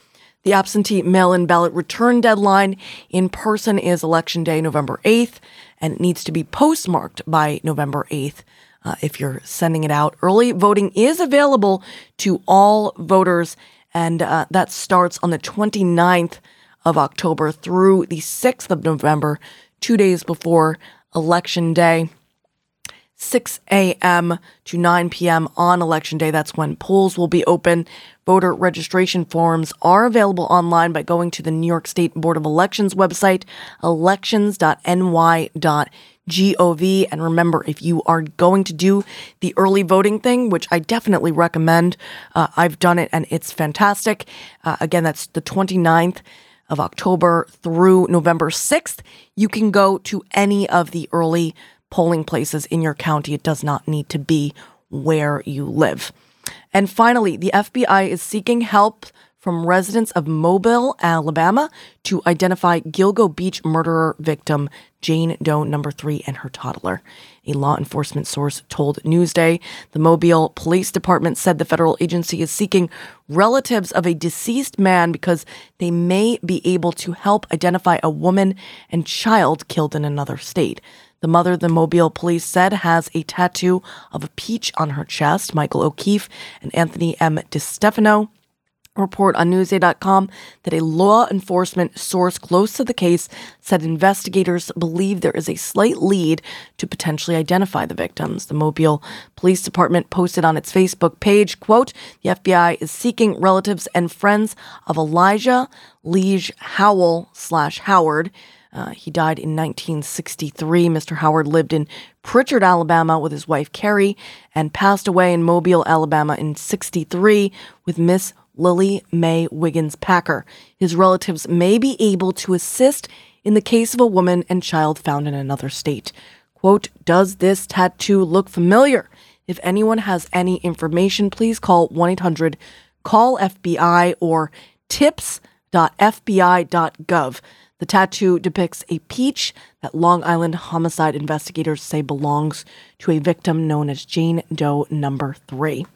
The absentee mail in ballot return deadline in person is Election Day, November 8th, and it needs to be postmarked by November 8th. Uh, if you're sending it out early, voting is available to all voters, and uh, that starts on the 29th of October through the 6th of November, two days before Election Day. 6 a.m. to 9 p.m. on election day. That's when polls will be open. Voter registration forms are available online by going to the New York State Board of Elections website, elections.ny.gov. And remember, if you are going to do the early voting thing, which I definitely recommend, uh, I've done it and it's fantastic. Uh, again, that's the 29th of October through November 6th. You can go to any of the early polling places in your county. It does not need to be where you live. And finally, the FBI is seeking help from residents of Mobile, Alabama, to identify Gilgo Beach murderer victim Jane Doe number 3 and her toddler. A law enforcement source told Newsday the Mobile Police Department said the federal agency is seeking relatives of a deceased man because they may be able to help identify a woman and child killed in another state. The mother, the Mobile police said, has a tattoo of a peach on her chest. Michael O'Keefe and Anthony M. DiStefano report on Newsday.com that a law enforcement source close to the case said investigators believe there is a slight lead to potentially identify the victims. The Mobile Police Department posted on its Facebook page, quote, the FBI is seeking relatives and friends of Elijah Lige Howell slash Howard Uh, he died in 1963. Mr. Howard lived in Prichard, Alabama with his wife Carrie and passed away in Mobile, Alabama in 63 with Miss Lily Mae Wiggins Packer. His relatives may be able to assist in the case of a woman and child found in another state. Quote, Does this tattoo look familiar? If anyone has any information, please call 1 800 call FBI or tips.fbi.gov. The tattoo depicts a peach that Long Island homicide investigators say belongs to a victim known as Jane Doe number 3.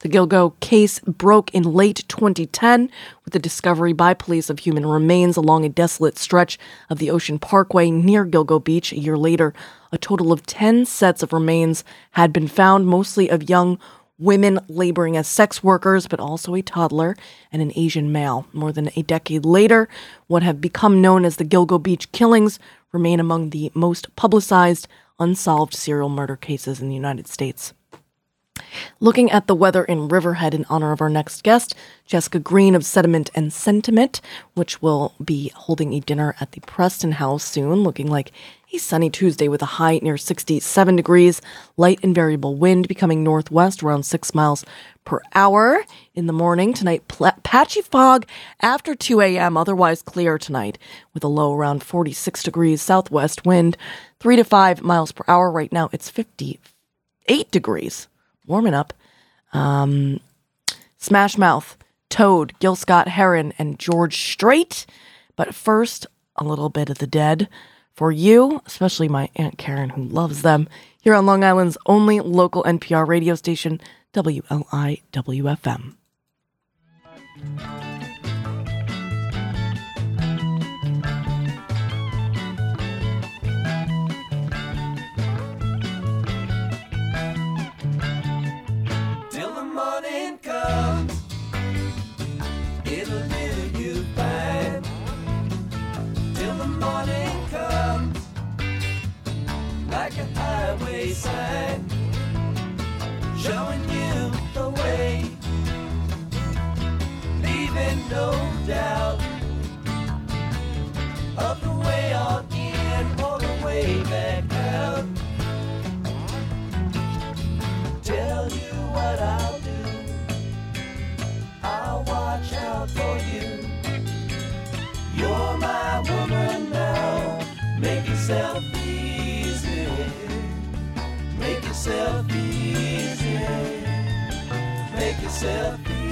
The Gilgo case broke in late 2010 with the discovery by police of human remains along a desolate stretch of the Ocean Parkway near Gilgo Beach. A year later, a total of 10 sets of remains had been found, mostly of young women laboring as sex workers, but also a toddler and an Asian male. More than a decade later, what have become known as the Gilgo Beach killings remain among the most publicized unsolved serial murder cases in the United States. Looking at the weather in Riverhead in honor of our next guest, Jessica Green of Sediment and Sentiment, which will be holding a dinner at the Preston House soon, looking like a sunny Tuesday with a high near 67 degrees, light and variable wind becoming northwest around 6 miles per hour in the morning. Tonight, pl- patchy fog after 2 a.m., otherwise clear tonight, with a low around 46 degrees, southwest wind 3 to 5 miles per hour. Right now, it's 58 degrees warming up. Um, Smash Mouth, Toad, Gil Scott Heron, and George Strait. But first, a little bit of the dead for you, especially my Aunt Karen, who loves them, here on Long Island's only local NPR radio station, WLIWFM. No doubt of the way on in or the way back out. Tell you what I'll do. I'll watch out for you. You're my woman now. Make yourself easy. Make yourself easy. Make yourself easy.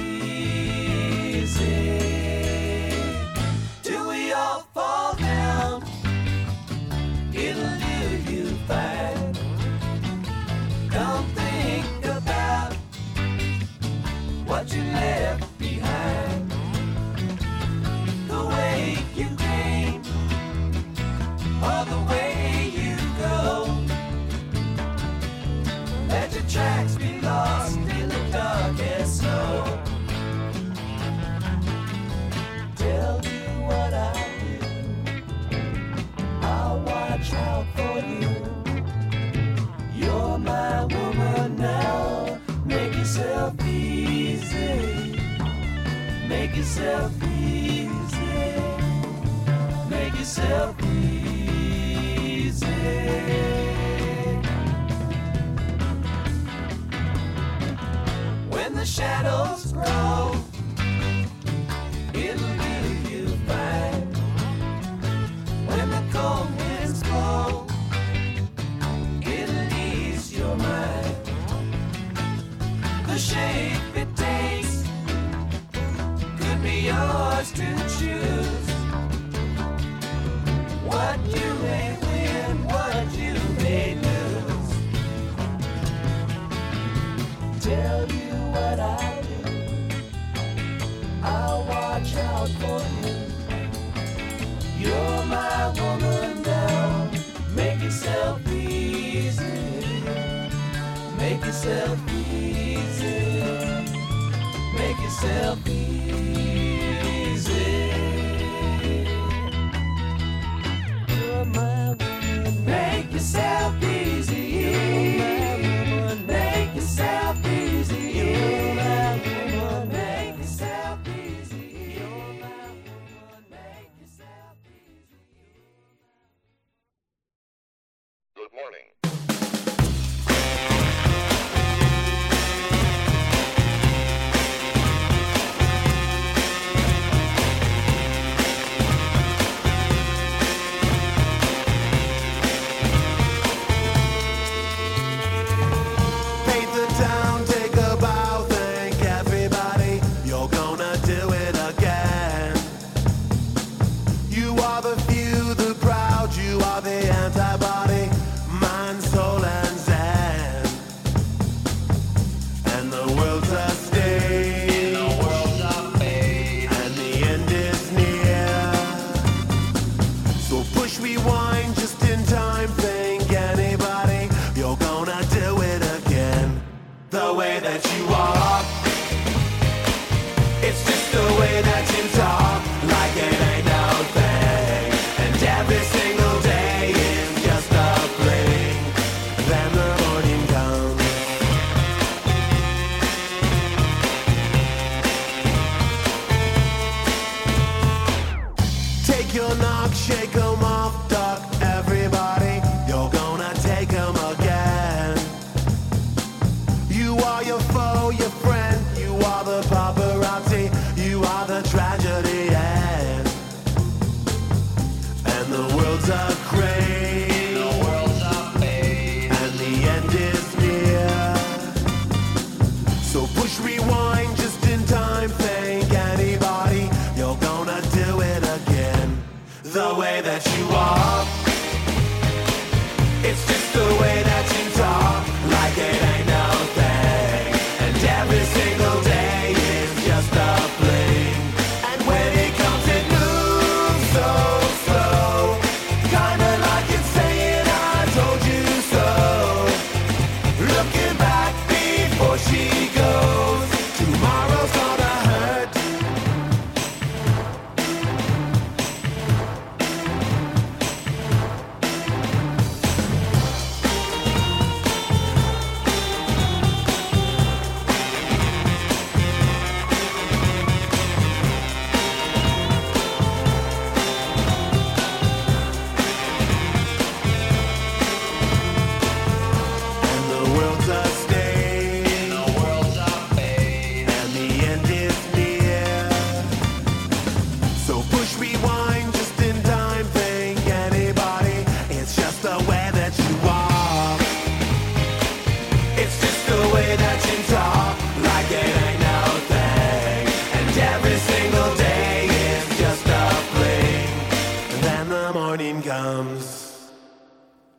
Yourself easy. Make yourself easy. When the shadows grow, it'll do you fine. When the cold winds blow, it'll ease your mind. The shape to choose. What you may win, what you may lose. Tell you what I do. I'll watch out for you. You're my woman now. Make yourself easy. Make yourself easy. Make yourself easy.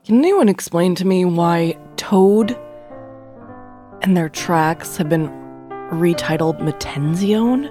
Can anyone explain to me why Toad and their tracks have been retitled Matenzione?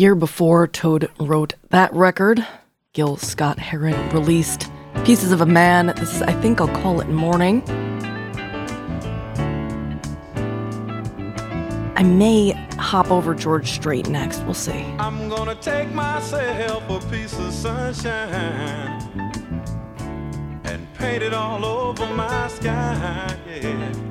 year before Toad wrote that record, Gil Scott Heron released Pieces of a Man. This is, I think I'll call it Morning. I may hop over George Strait next. We'll see. I'm gonna take myself a piece of sunshine and paint it all over my sky. Yeah.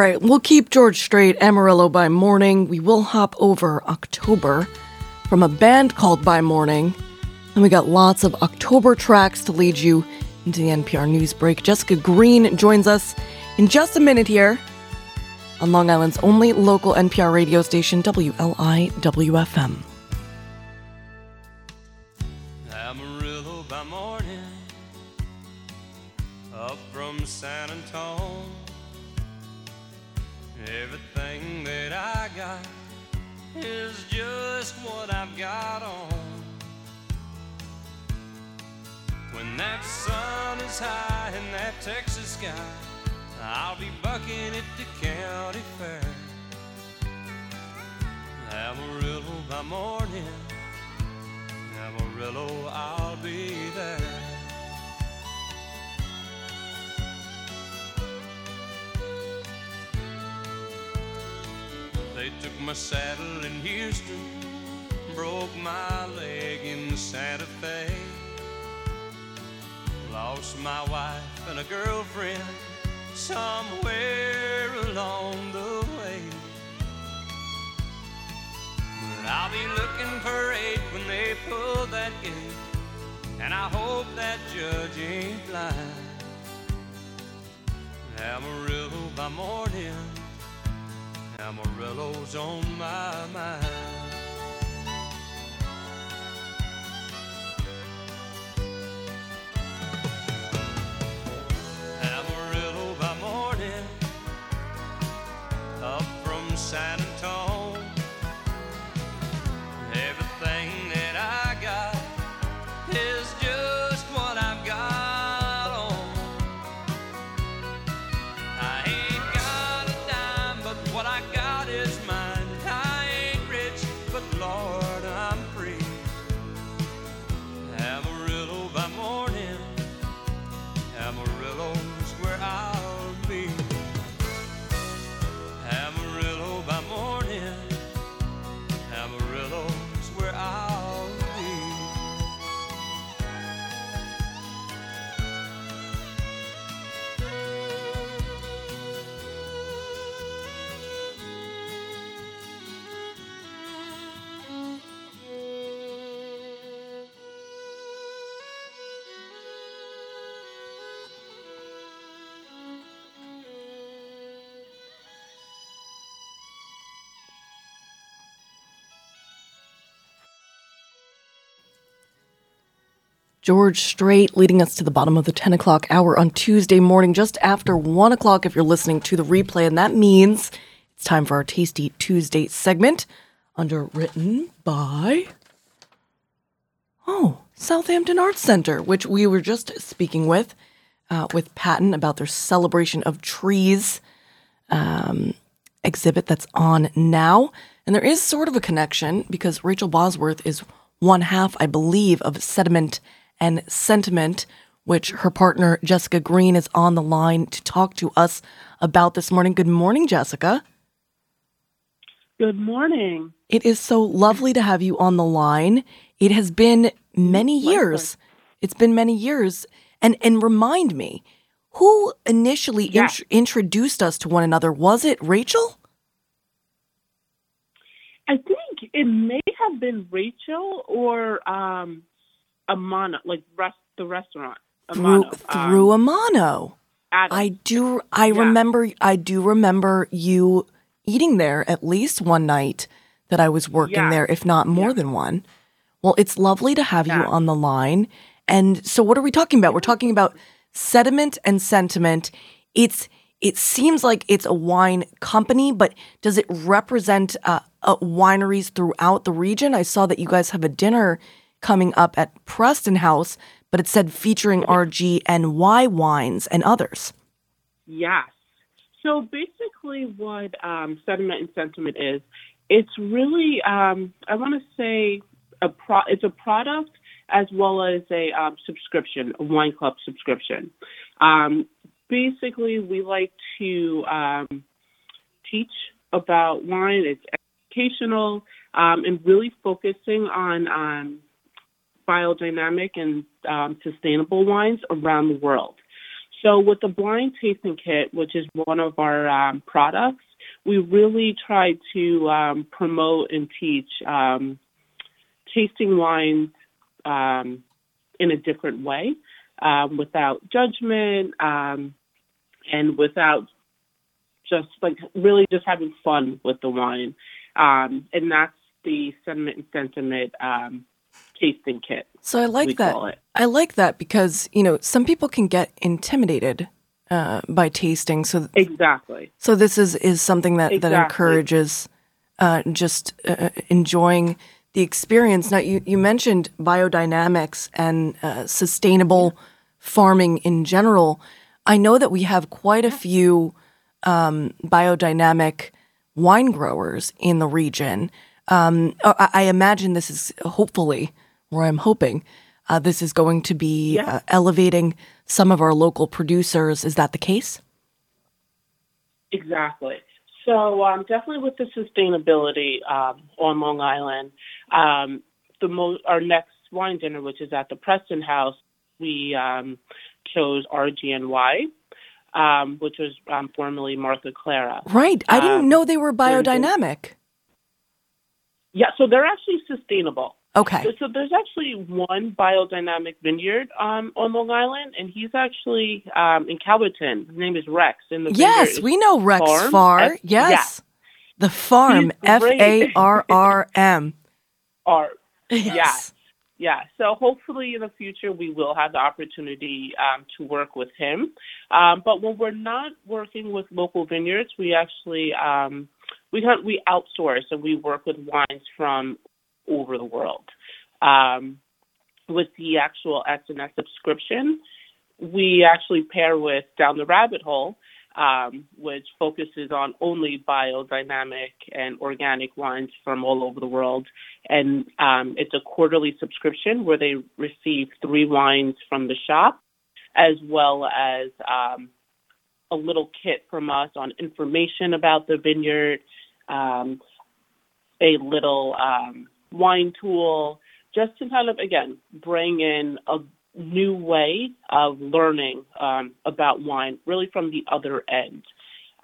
Right, we'll keep George Strait, Amarillo by Morning. We will hop over October from a band called By Morning. And we got lots of October tracks to lead you into the NPR news break. Jessica Green joins us in just a minute here on Long Island's only local NPR radio station, WLIWFM. Amarillo by morning, up from San Antone. Is high in that Texas sky, I'll be bucking at the county fair. Amarillo by morning. Amarillo, I'll be there. They took my saddle in Houston, broke my leg in Santa Fe. Lost my wife and a girlfriend somewhere along the way. But I'll be looking for eight when they pull that gate. And I hope that judge ain't blind. Amarillo by morning, Amarillo's on my mind. From George Strait leading us to the bottom of the 10 o'clock hour on Tuesday morning, just after 1 o'clock if you're listening to the replay. And that means it's time for our Tasty Tuesday segment, underwritten by, oh, Southampton Arts Center, which we were just speaking with, uh, with Patton about their celebration of trees um, exhibit that's on now. And there is sort of a connection because Rachel Bosworth is one half, I believe, of Sediment and Sentiment, which her partner Jessica Green is on the line to talk to us about this morning. Good morning, Jessica. Good morning. It is so lovely to have you on the line. It has been many years. It's been many years. And and remind me, who initially int- introduced us to one another? Was it Rachel? I think it may have been Rachel or um, Amano, like rest, the restaurant. Through Amano. through Um, Amano. Adam. I do I remember I do remember you eating there at least one night that I was working Yeah. there, if not more than one. Well, it's lovely to have you on the line. And so what are we talking about? We're talking about sediment and sentiment. It's it seems like it's a wine company, but does it represent uh, uh, wineries throughout the region? I saw that you guys have a dinner coming up at Preston House, but it said featuring RGNY wines and others. Yes. So basically, what um, sediment and sentiment is, it's really, um, I want to say, a pro- it's a product as well as a um, subscription, a wine club subscription. Um, basically, we like to um, teach about wine. It's educational um, and really focusing on um, biodynamic and um, sustainable wines around the world. So with the blind tasting kit, which is one of our um, products, we really try to um, promote and teach um, tasting wines um, in a different way, um, without judgment, and without just like really just having fun with the wine. And that's the sediment and sentiment um, tasting kit. So I like that. I like that because you know some people can get intimidated uh, by tasting. So Exactly. so this is is something that that encourages uh, just uh, enjoying the experience. Now you you mentioned biodynamics and uh, sustainable farming in general. I know that we have quite a few um, biodynamic wine growers in the region. Um, I, I imagine this is hopefully, or I'm hoping, uh, this is going to be uh, elevating some of our local producers. Is that the case? Exactly. So um, definitely with the sustainability um, on Long Island, um, the mo- our next wine dinner, which is at the Preston House, we um, chose RGNY, um, which was um, formerly Martha Clara. Right. I didn't Um, know they were biodynamic. Yeah, so they're actually sustainable. Okay. So, so there's actually one biodynamic vineyard um, on Long Island, and he's actually um, in Calverton. His name is Rex. In the Yes, we know Rex Farm. Farr. F- yes. The farm, F. A R R M. Yeah. [LAUGHS] Art. Yes. Yeah. Yeah. So hopefully in the future we will have the opportunity um, to work with him. Um, but when we're not working with local vineyards, we actually um, we hunt, we outsource and we work with wines from over the world. Um, with the actual SNS subscription, we actually pair with Down the Rabbit Hole, um, which focuses on only biodynamic and organic wines from all over the world. And um, it's a quarterly subscription where they receive three wines from the shop, as well as um, a little kit from us on information about the vineyard, um, a little um, wine tool, just to kind of, again, bring in a new way of learning um, about wine, really from the other end.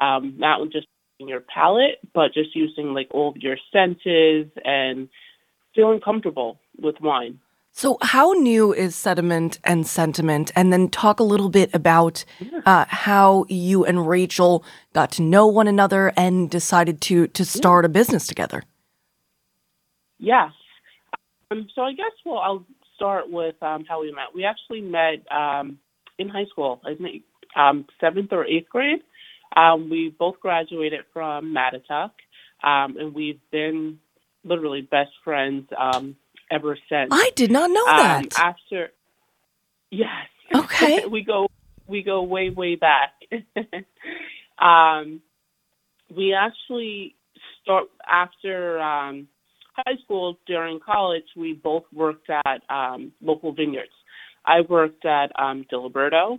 Um, not just in your palate, but just using like all of your senses and feeling comfortable with wine. So, how new is sediment and sentiment? And then talk a little bit about uh, how you and Rachel got to know one another and decided to to start a business together. Yes. Um, so I guess well, I'll start with um, how we met. We actually met um, in high school. I think um, seventh or eighth grade. Um, we both graduated from Mattituck, um, and we've been literally best friends um, ever since. I did not know Um, that. After, yes. Okay. [LAUGHS] we go we go way way back. [LAUGHS] um, we actually start after um, high school during college. We both worked at um, local vineyards. I worked at um, Diliberto,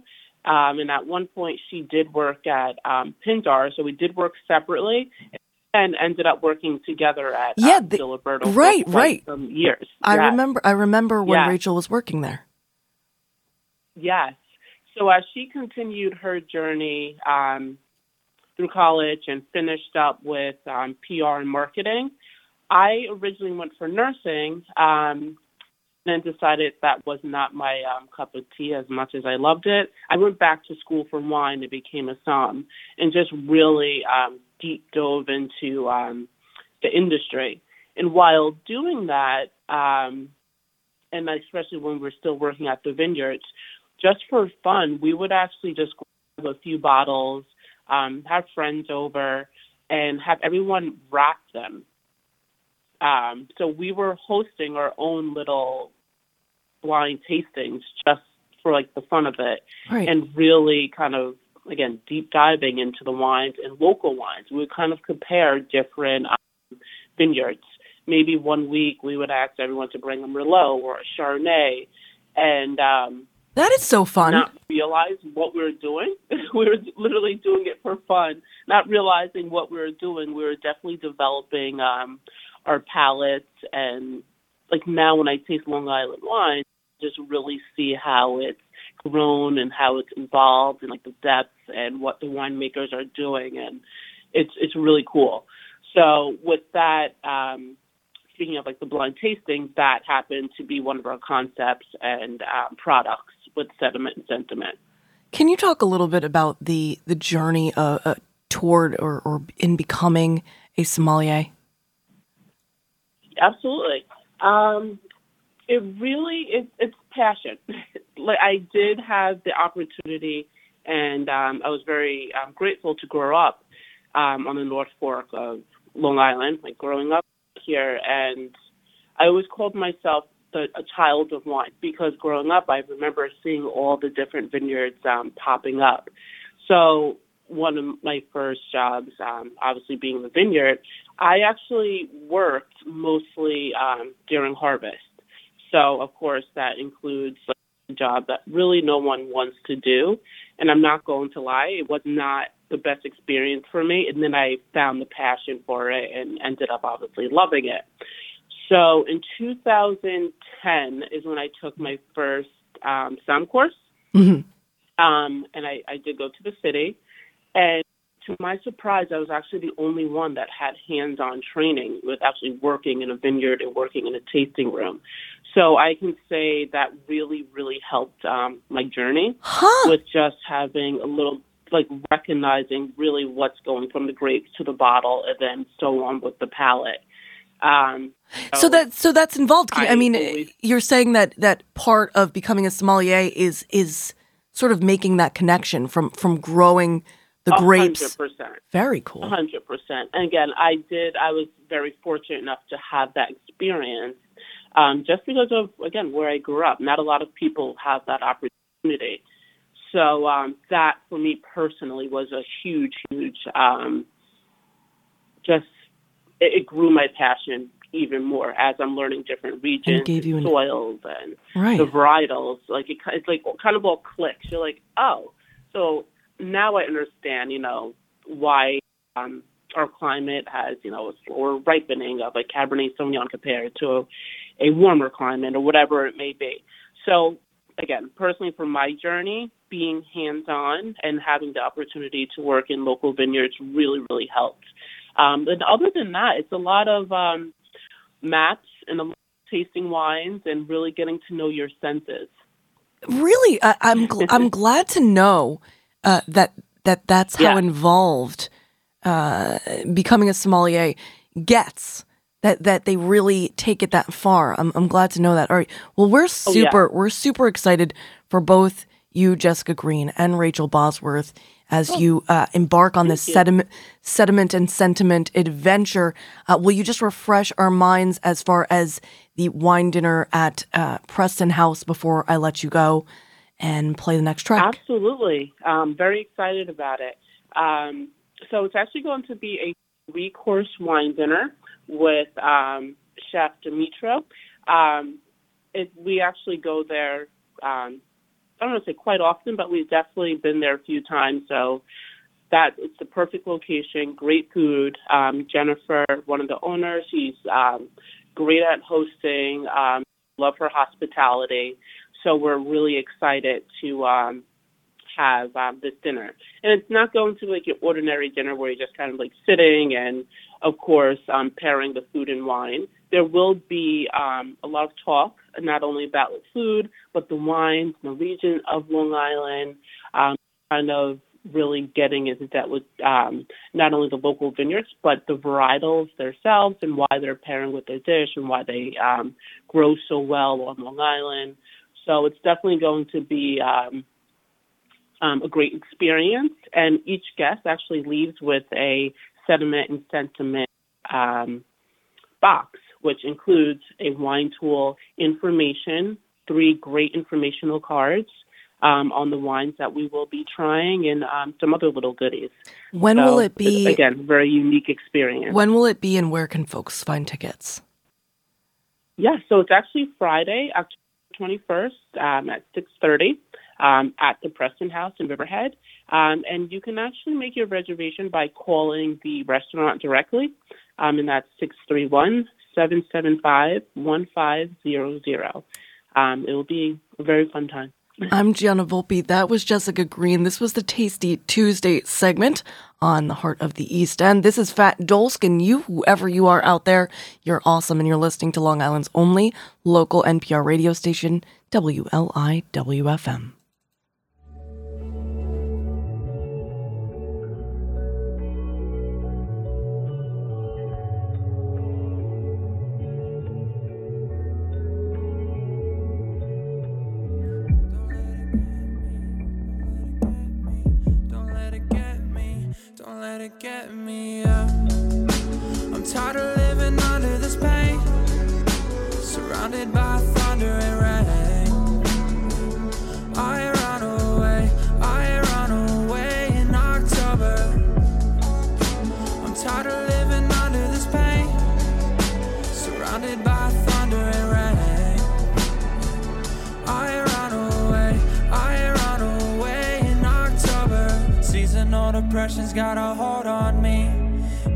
um, and at one point she did work at um, Pindar. So we did work separately. and ended up working together at Yeah, uh, the- Diliberto for right, quite right. some years. I Yes. remember. I remember when Yeah. Rachel was working there. Yes. So as she continued her journey um, through college and finished up with um, PR and marketing, I originally went for nursing, um, then decided that was not my um, cup of tea as much as I loved it. I went back to school for wine and became a som, and just really um, deep dove into um, the industry. And while doing that, um, and especially when we're still working at the vineyards, just for fun, we would actually just grab a few bottles, um, have friends over, and have everyone wrap them. Um, so we were hosting our own little blind tastings just for like the fun of it, Right. and really kind of again deep diving into the wines and local wines. We would kind of compare different um, vineyards. Maybe one week we would ask everyone to bring a Merlot or a Chardonnay, and um, That is so fun. not realize what we were doing. [LAUGHS] we were literally doing it for fun, not realizing what we were doing. We were definitely developing um, our palates, and like now when I taste Long Island wine, just really see how it's grown and how it's evolved, and like the depth and what the winemakers are doing, and it's it's really cool. So with that. Um, Speaking of like the blind tasting, that happened to be one of our concepts and um, products with sediment and sentiment. Can you talk a little bit about the the journey uh, uh, toward or, or in becoming a sommelier? Absolutely. Um, it really it, it's passion. [LAUGHS] like I did have the opportunity, and um, I was very um, grateful to grow up um, on the North Fork of Long Island. Like growing up here, and I always called myself the, a child of wine because growing up, I remember seeing all the different vineyards um, popping up. So one of my first jobs, um, obviously being the vineyard, I actually worked mostly um, during harvest. So of course that includes a job that really no one wants to do. And I'm not going to lie, it was not the best experience for me. And then I found the passion for it and ended up obviously loving it. So in 2010 is when I took my first um, SOM course. Mhm. Um, and I, I did go to the city. And to my surprise, I was actually the only one that had hands on training with actually working in a vineyard and working in a tasting room. So I can say that really, really helped um, my journey Huh. with just having a little, like recognizing really what's going from the grapes to the bottle and then so on with the palate. Um, So that so that's involved. Can- I, I mean, always- you're saying that that part of becoming a sommelier is is sort of making that connection from from growing the grapes. hundred percent. Very cool. Hundred percent. And again, I did. I was very fortunate enough to have that experience, um, just because of again where I grew up. Not a lot of people have that opportunity. So um, that, for me personally, was a huge, huge. Um, just it, it grew my passion even more as I'm learning different regions, and gave you an- soils, and Right. the varietals. Like it, it's like kind of all clicks. You're like, oh, so now I understand. You know why um, our climate has you know a slower ripening of a Cabernet Sauvignon compared to a warmer climate or whatever it may be. So again, personally, for my journey, being hands-on and having the opportunity to work in local vineyards really, really helped. Um, and other than that, it's a lot of um, maps and a lot of tasting wines and really getting to know your senses. Really, I, I'm gl- I'm [LAUGHS] glad to know uh, that that that's how Yeah. involved uh, becoming a sommelier gets. That that they really take it that far. I'm I'm glad to know that. All right. Well, we're Oh, yeah. super we're super excited for both you, Jessica Green, and Rachel Bosworth as you uh, embark on this Oh, sediment sediment and sentiment adventure. Uh, will you just refresh our minds as far as the wine dinner at uh, Preston House before I let you go and play the next track? Absolutely. I'm very excited about it. Um, so it's actually going to be a three course wine dinner with um, Chef Dimitro. Um, it, we actually go there, um, I don't want to say quite often, but we've definitely been there a few times. So that it's the perfect location, great food. Um, Jennifer, one of the owners, she's um, great at hosting. Um, love her hospitality. So we're really excited to um, have um, this dinner. And it's not going to be like your ordinary dinner where you're just kind of like sitting and, of course, um, pairing the food and wine. There will be um, a lot of talk, not only about the food, but the wines, the region of Long Island, um, kind of really getting into that with um, not only the local vineyards, but the varietals themselves and why they're pairing with their dish and why they um, grow so well on Long Island. So it's definitely going to be um, um, a great experience. And each guest actually leaves with a sediment and sentiment um, box, which includes a wine tool information, three great informational cards um, on the wines that we will be trying, and um, some other little goodies. When So will it be? Again, very unique experience. When will it be, and where can folks find tickets? Yeah, so it's actually Friday, October 21st um, at 6.30 um, at the Preston House in Riverhead. Um, and you can actually make your reservation by calling the restaurant directly, um, and that's 631-775-1500. Um, it will be a very fun time. I'm Gianna Volpe. That was Jessica Green. This was the Tasty Tuesday segment on the Heart of the East End. This is Fat Dolskin. You, whoever you are out there, you're awesome, and you're listening to Long Island's only local NPR radio station, WLIWFM. Depression's got a hold on me.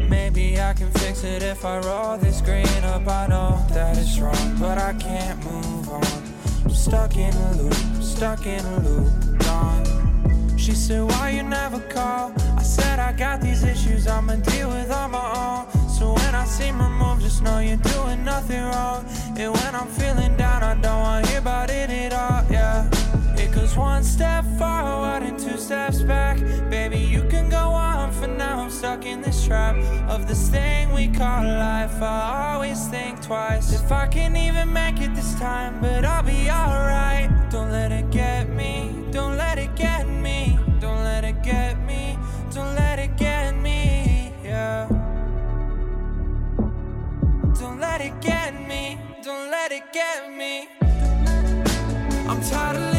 Maybe I can fix it if I roll this green up. I know that it's wrong, but I can't move on. I'm stuck in a loop, stuck in a loop. Gone. She said, Why you never call? I said, I got these issues I'ma deal with on my own. So when I seem removed, just know you're doing nothing wrong. And when I'm feeling down, I don't wanna hear about it at all, yeah. It goes one step forward and two steps back. Baby, you can go on for now. I'm stuck in this trap of this thing we call life. I always think twice if I can even make it this time, but I'll be alright. Don't let it get me, don't let it get me, don't let it get me, don't let it get me, yeah. Don't let it get me, don't let it get me. I'm tired of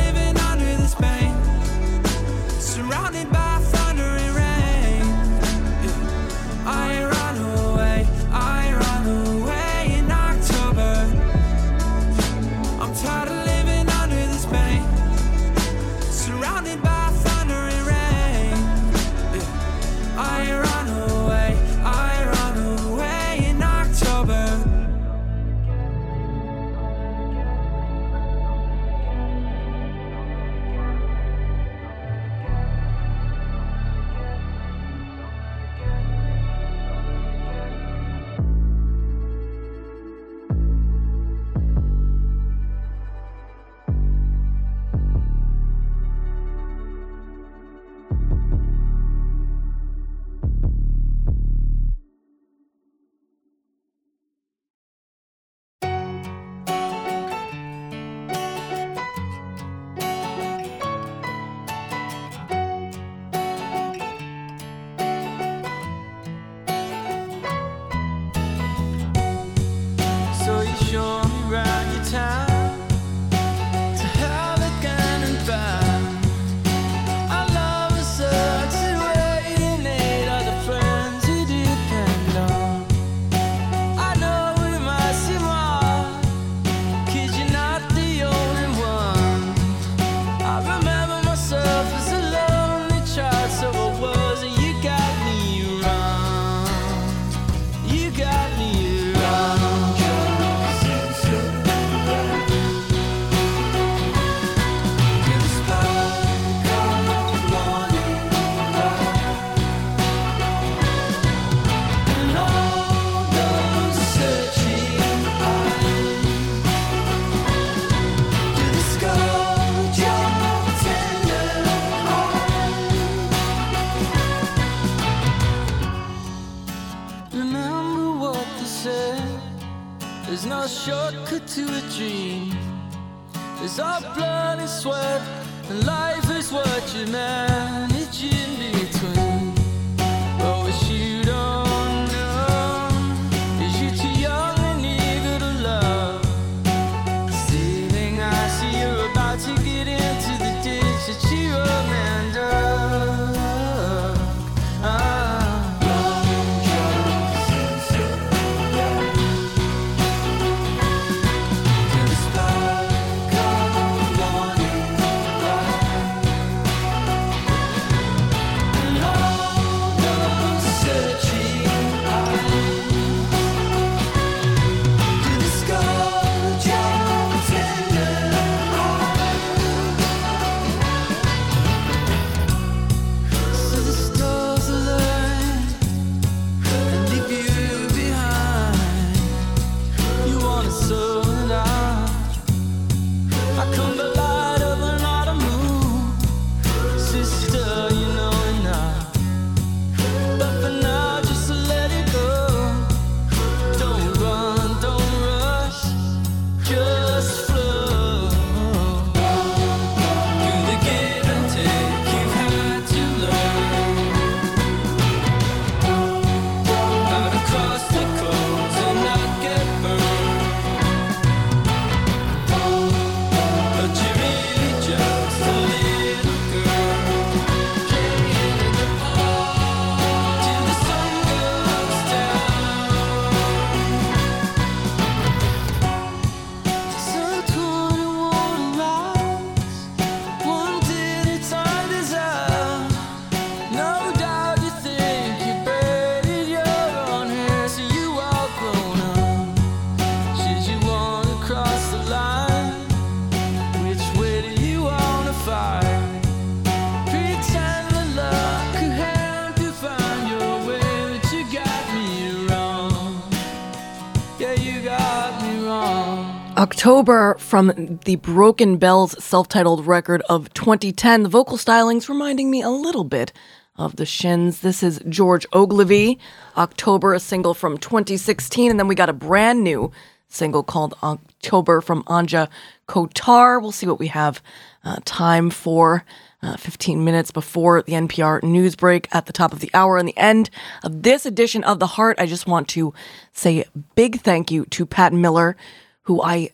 October from the Broken Bells self titled record of 2010. The vocal stylings reminding me a little bit of the Shins. This is George Ogilvy. October, a single from 2016. And then we got a brand new single called October from Anja Kotar. We'll see what we have uh, time for. Uh, 15 minutes before the NPR news break at the top of the hour. And the end of this edition of The Heart, I just want to say a big thank you to Pat Miller, who I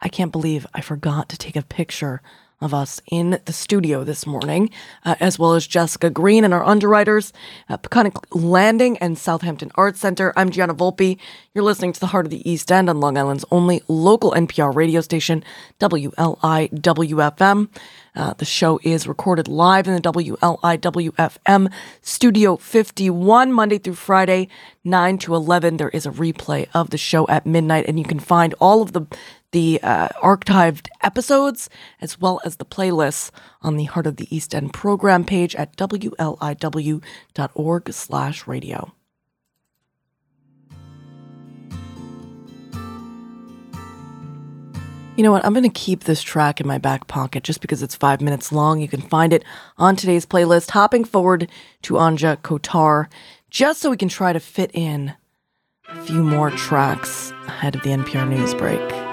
I can't believe I forgot to take a picture of us in the studio this morning, uh, as well as Jessica Green and our underwriters at Peconic Landing and Southampton Arts Center. I'm Gianna Volpe. You're listening to the Heart of the East End on Long Island's only local NPR radio station, WLIWFM. Uh, the show is recorded live in the WLIWFM Studio 51, Monday through Friday, 9 to 11. There is a replay of the show at midnight, and you can find all of the the uh, archived episodes as well as the playlists on the Heart of the East End program page at wliw.org slash radio. You know what? I'm going to keep this track in my back pocket just because it's five minutes long. You can find it on today's playlist, hopping forward to Anja Kotar, just so we can try to fit in a few more tracks ahead of the NPR news break.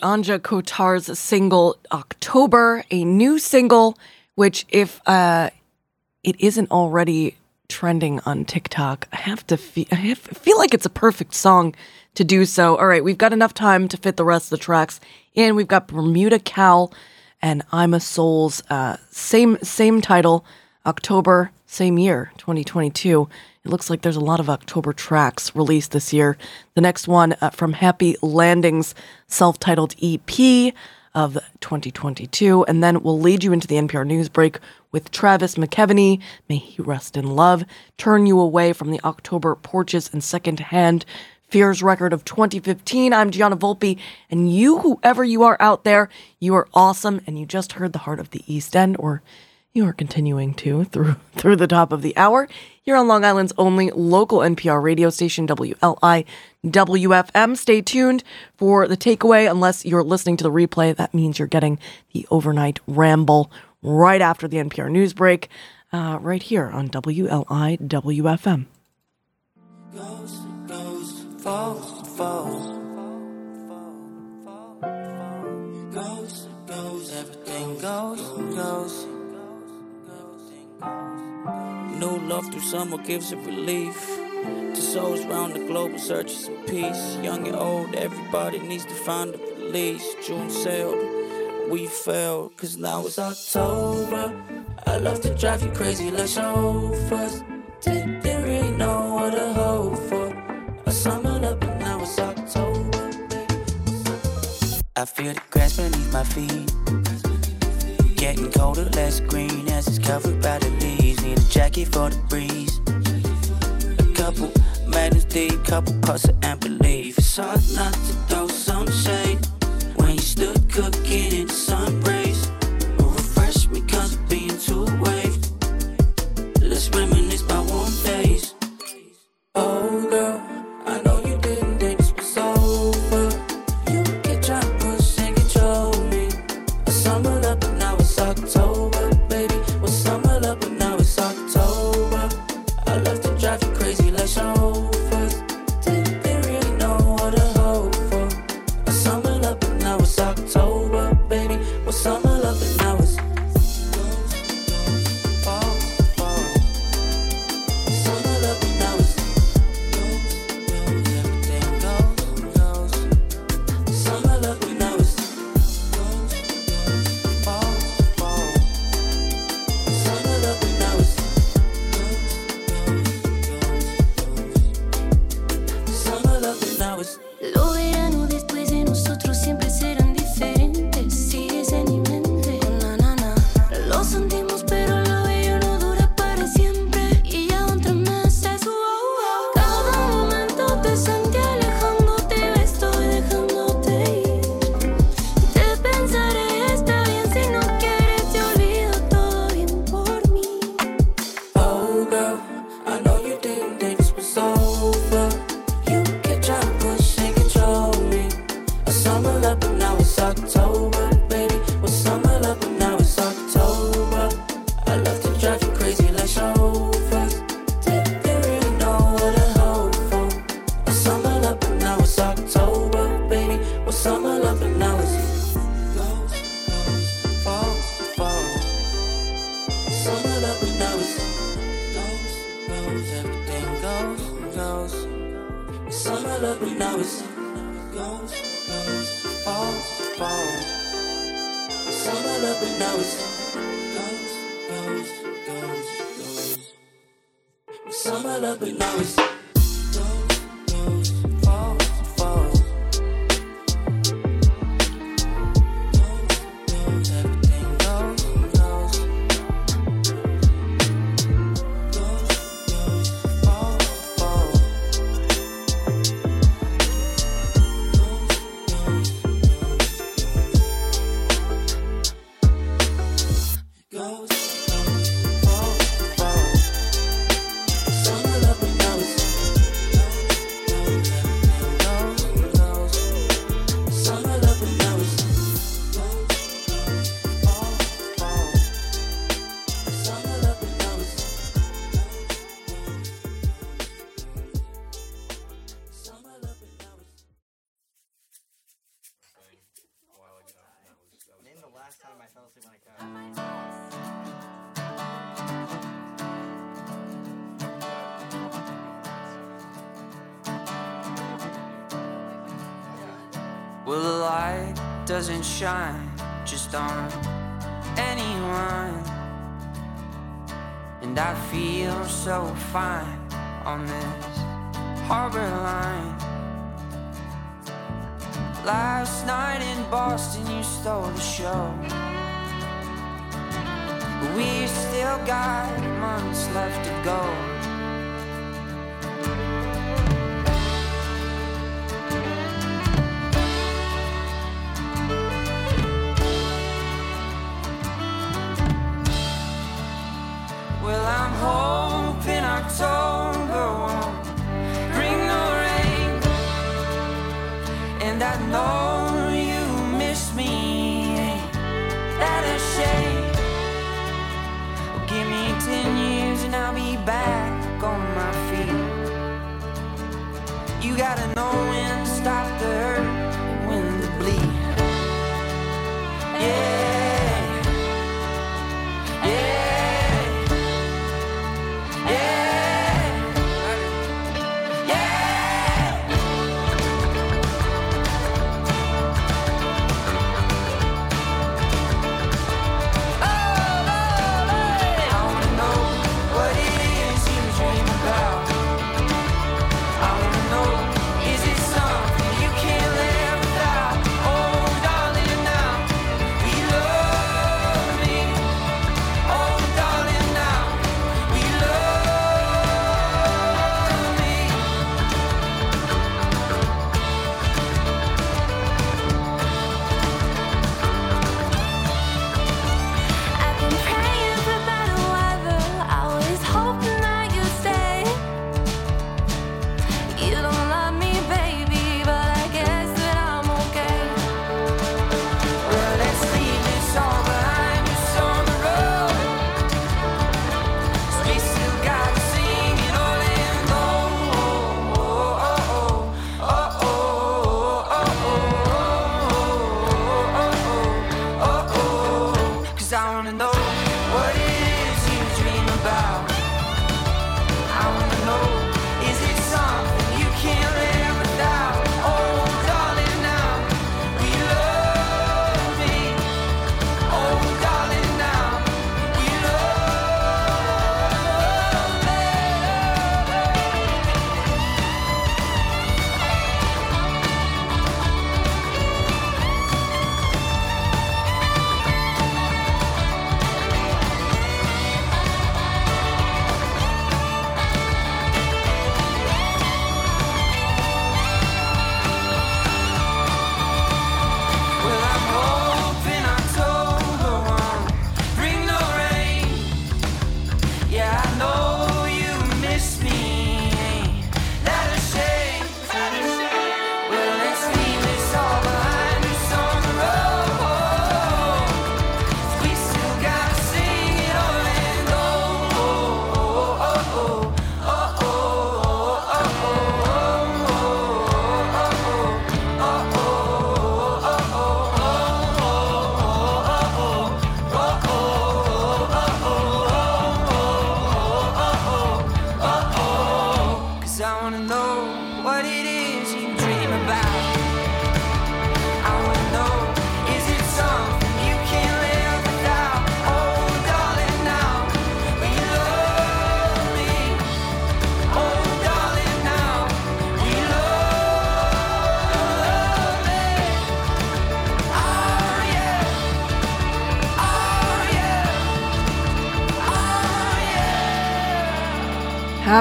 Anja Kotar's single October, a new single, which if uh, it isn't already trending on TikTok, I have to feel I have, feel like it's a perfect song to do so. All right, we've got enough time to fit the rest of the tracks in. We've got Bermuda Cal and I'm a Soul's uh, same same title, October, same year, 2022. It looks like there's a lot of October tracks released this year. The next one uh, from Happy Landings, self titled EP of 2022. And then we'll lead you into the NPR news break with Travis McKevany. May he rest in love. Turn you away from the October porches and secondhand Fears record of 2015. I'm Gianna Volpe, and you, whoever you are out there, you are awesome, and you just heard the heart of the East End, or you are continuing to through through the top of the hour. Here on Long Island's only local NPR radio station, WLI WFM. Stay tuned for the takeaway. Unless you're listening to the replay, that means you're getting the overnight ramble right after the NPR news break, uh, right here on WLI WFM. falls, falls. Goes, goes, everything goes, goes. New love through summer gives it relief. To souls round the globe in search of some peace. Young and old, everybody needs to find a release. June sailed, we failed, cause now it's October. I love to drive you crazy like chauffeurs. Didn't really know what to hope for. I summoned up and now it's October. I feel the grass beneath my feet. Getting colder, less green as it's covered by the leaves. Need a jacket for the breeze. A couple madness deep, couple puffs of amber leaf. It's hard not to throw some shade when you stood cooking in the sun rays. Refresh me cause of being too waved. Let's reminisce shine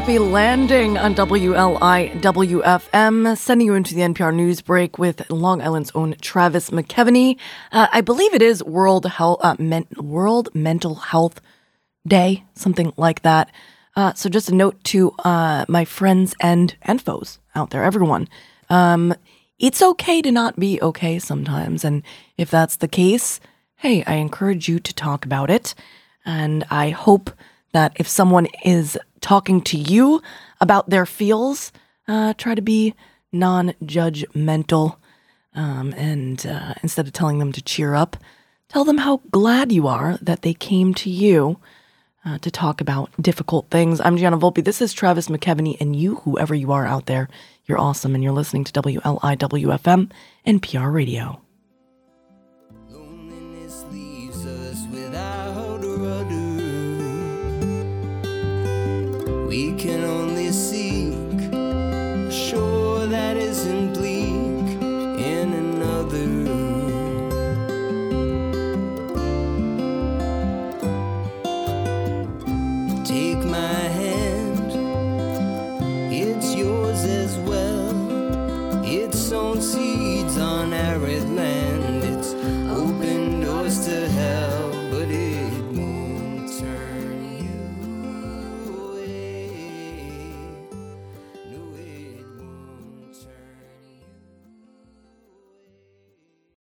Happy landing on WLI WFM, sending you into the NPR news break with Long Island's own Travis McKevany. Uh, I believe it is World Health uh, Men- World Mental Health Day, something like that. Uh, so just a note to uh, my friends and and foes out there, everyone. Um, it's okay to not be okay sometimes, and if that's the case, hey, I encourage you to talk about it. And I hope that if someone is talking to you about their feels, uh, try to be non judgmental. Um, and uh, instead of telling them to cheer up, tell them how glad you are that they came to you uh, to talk about difficult things. I'm Gianna Volpe. This is Travis McKevany, and you, whoever you are out there, you're awesome, and you're listening to WLIWFM NPR Radio. We can only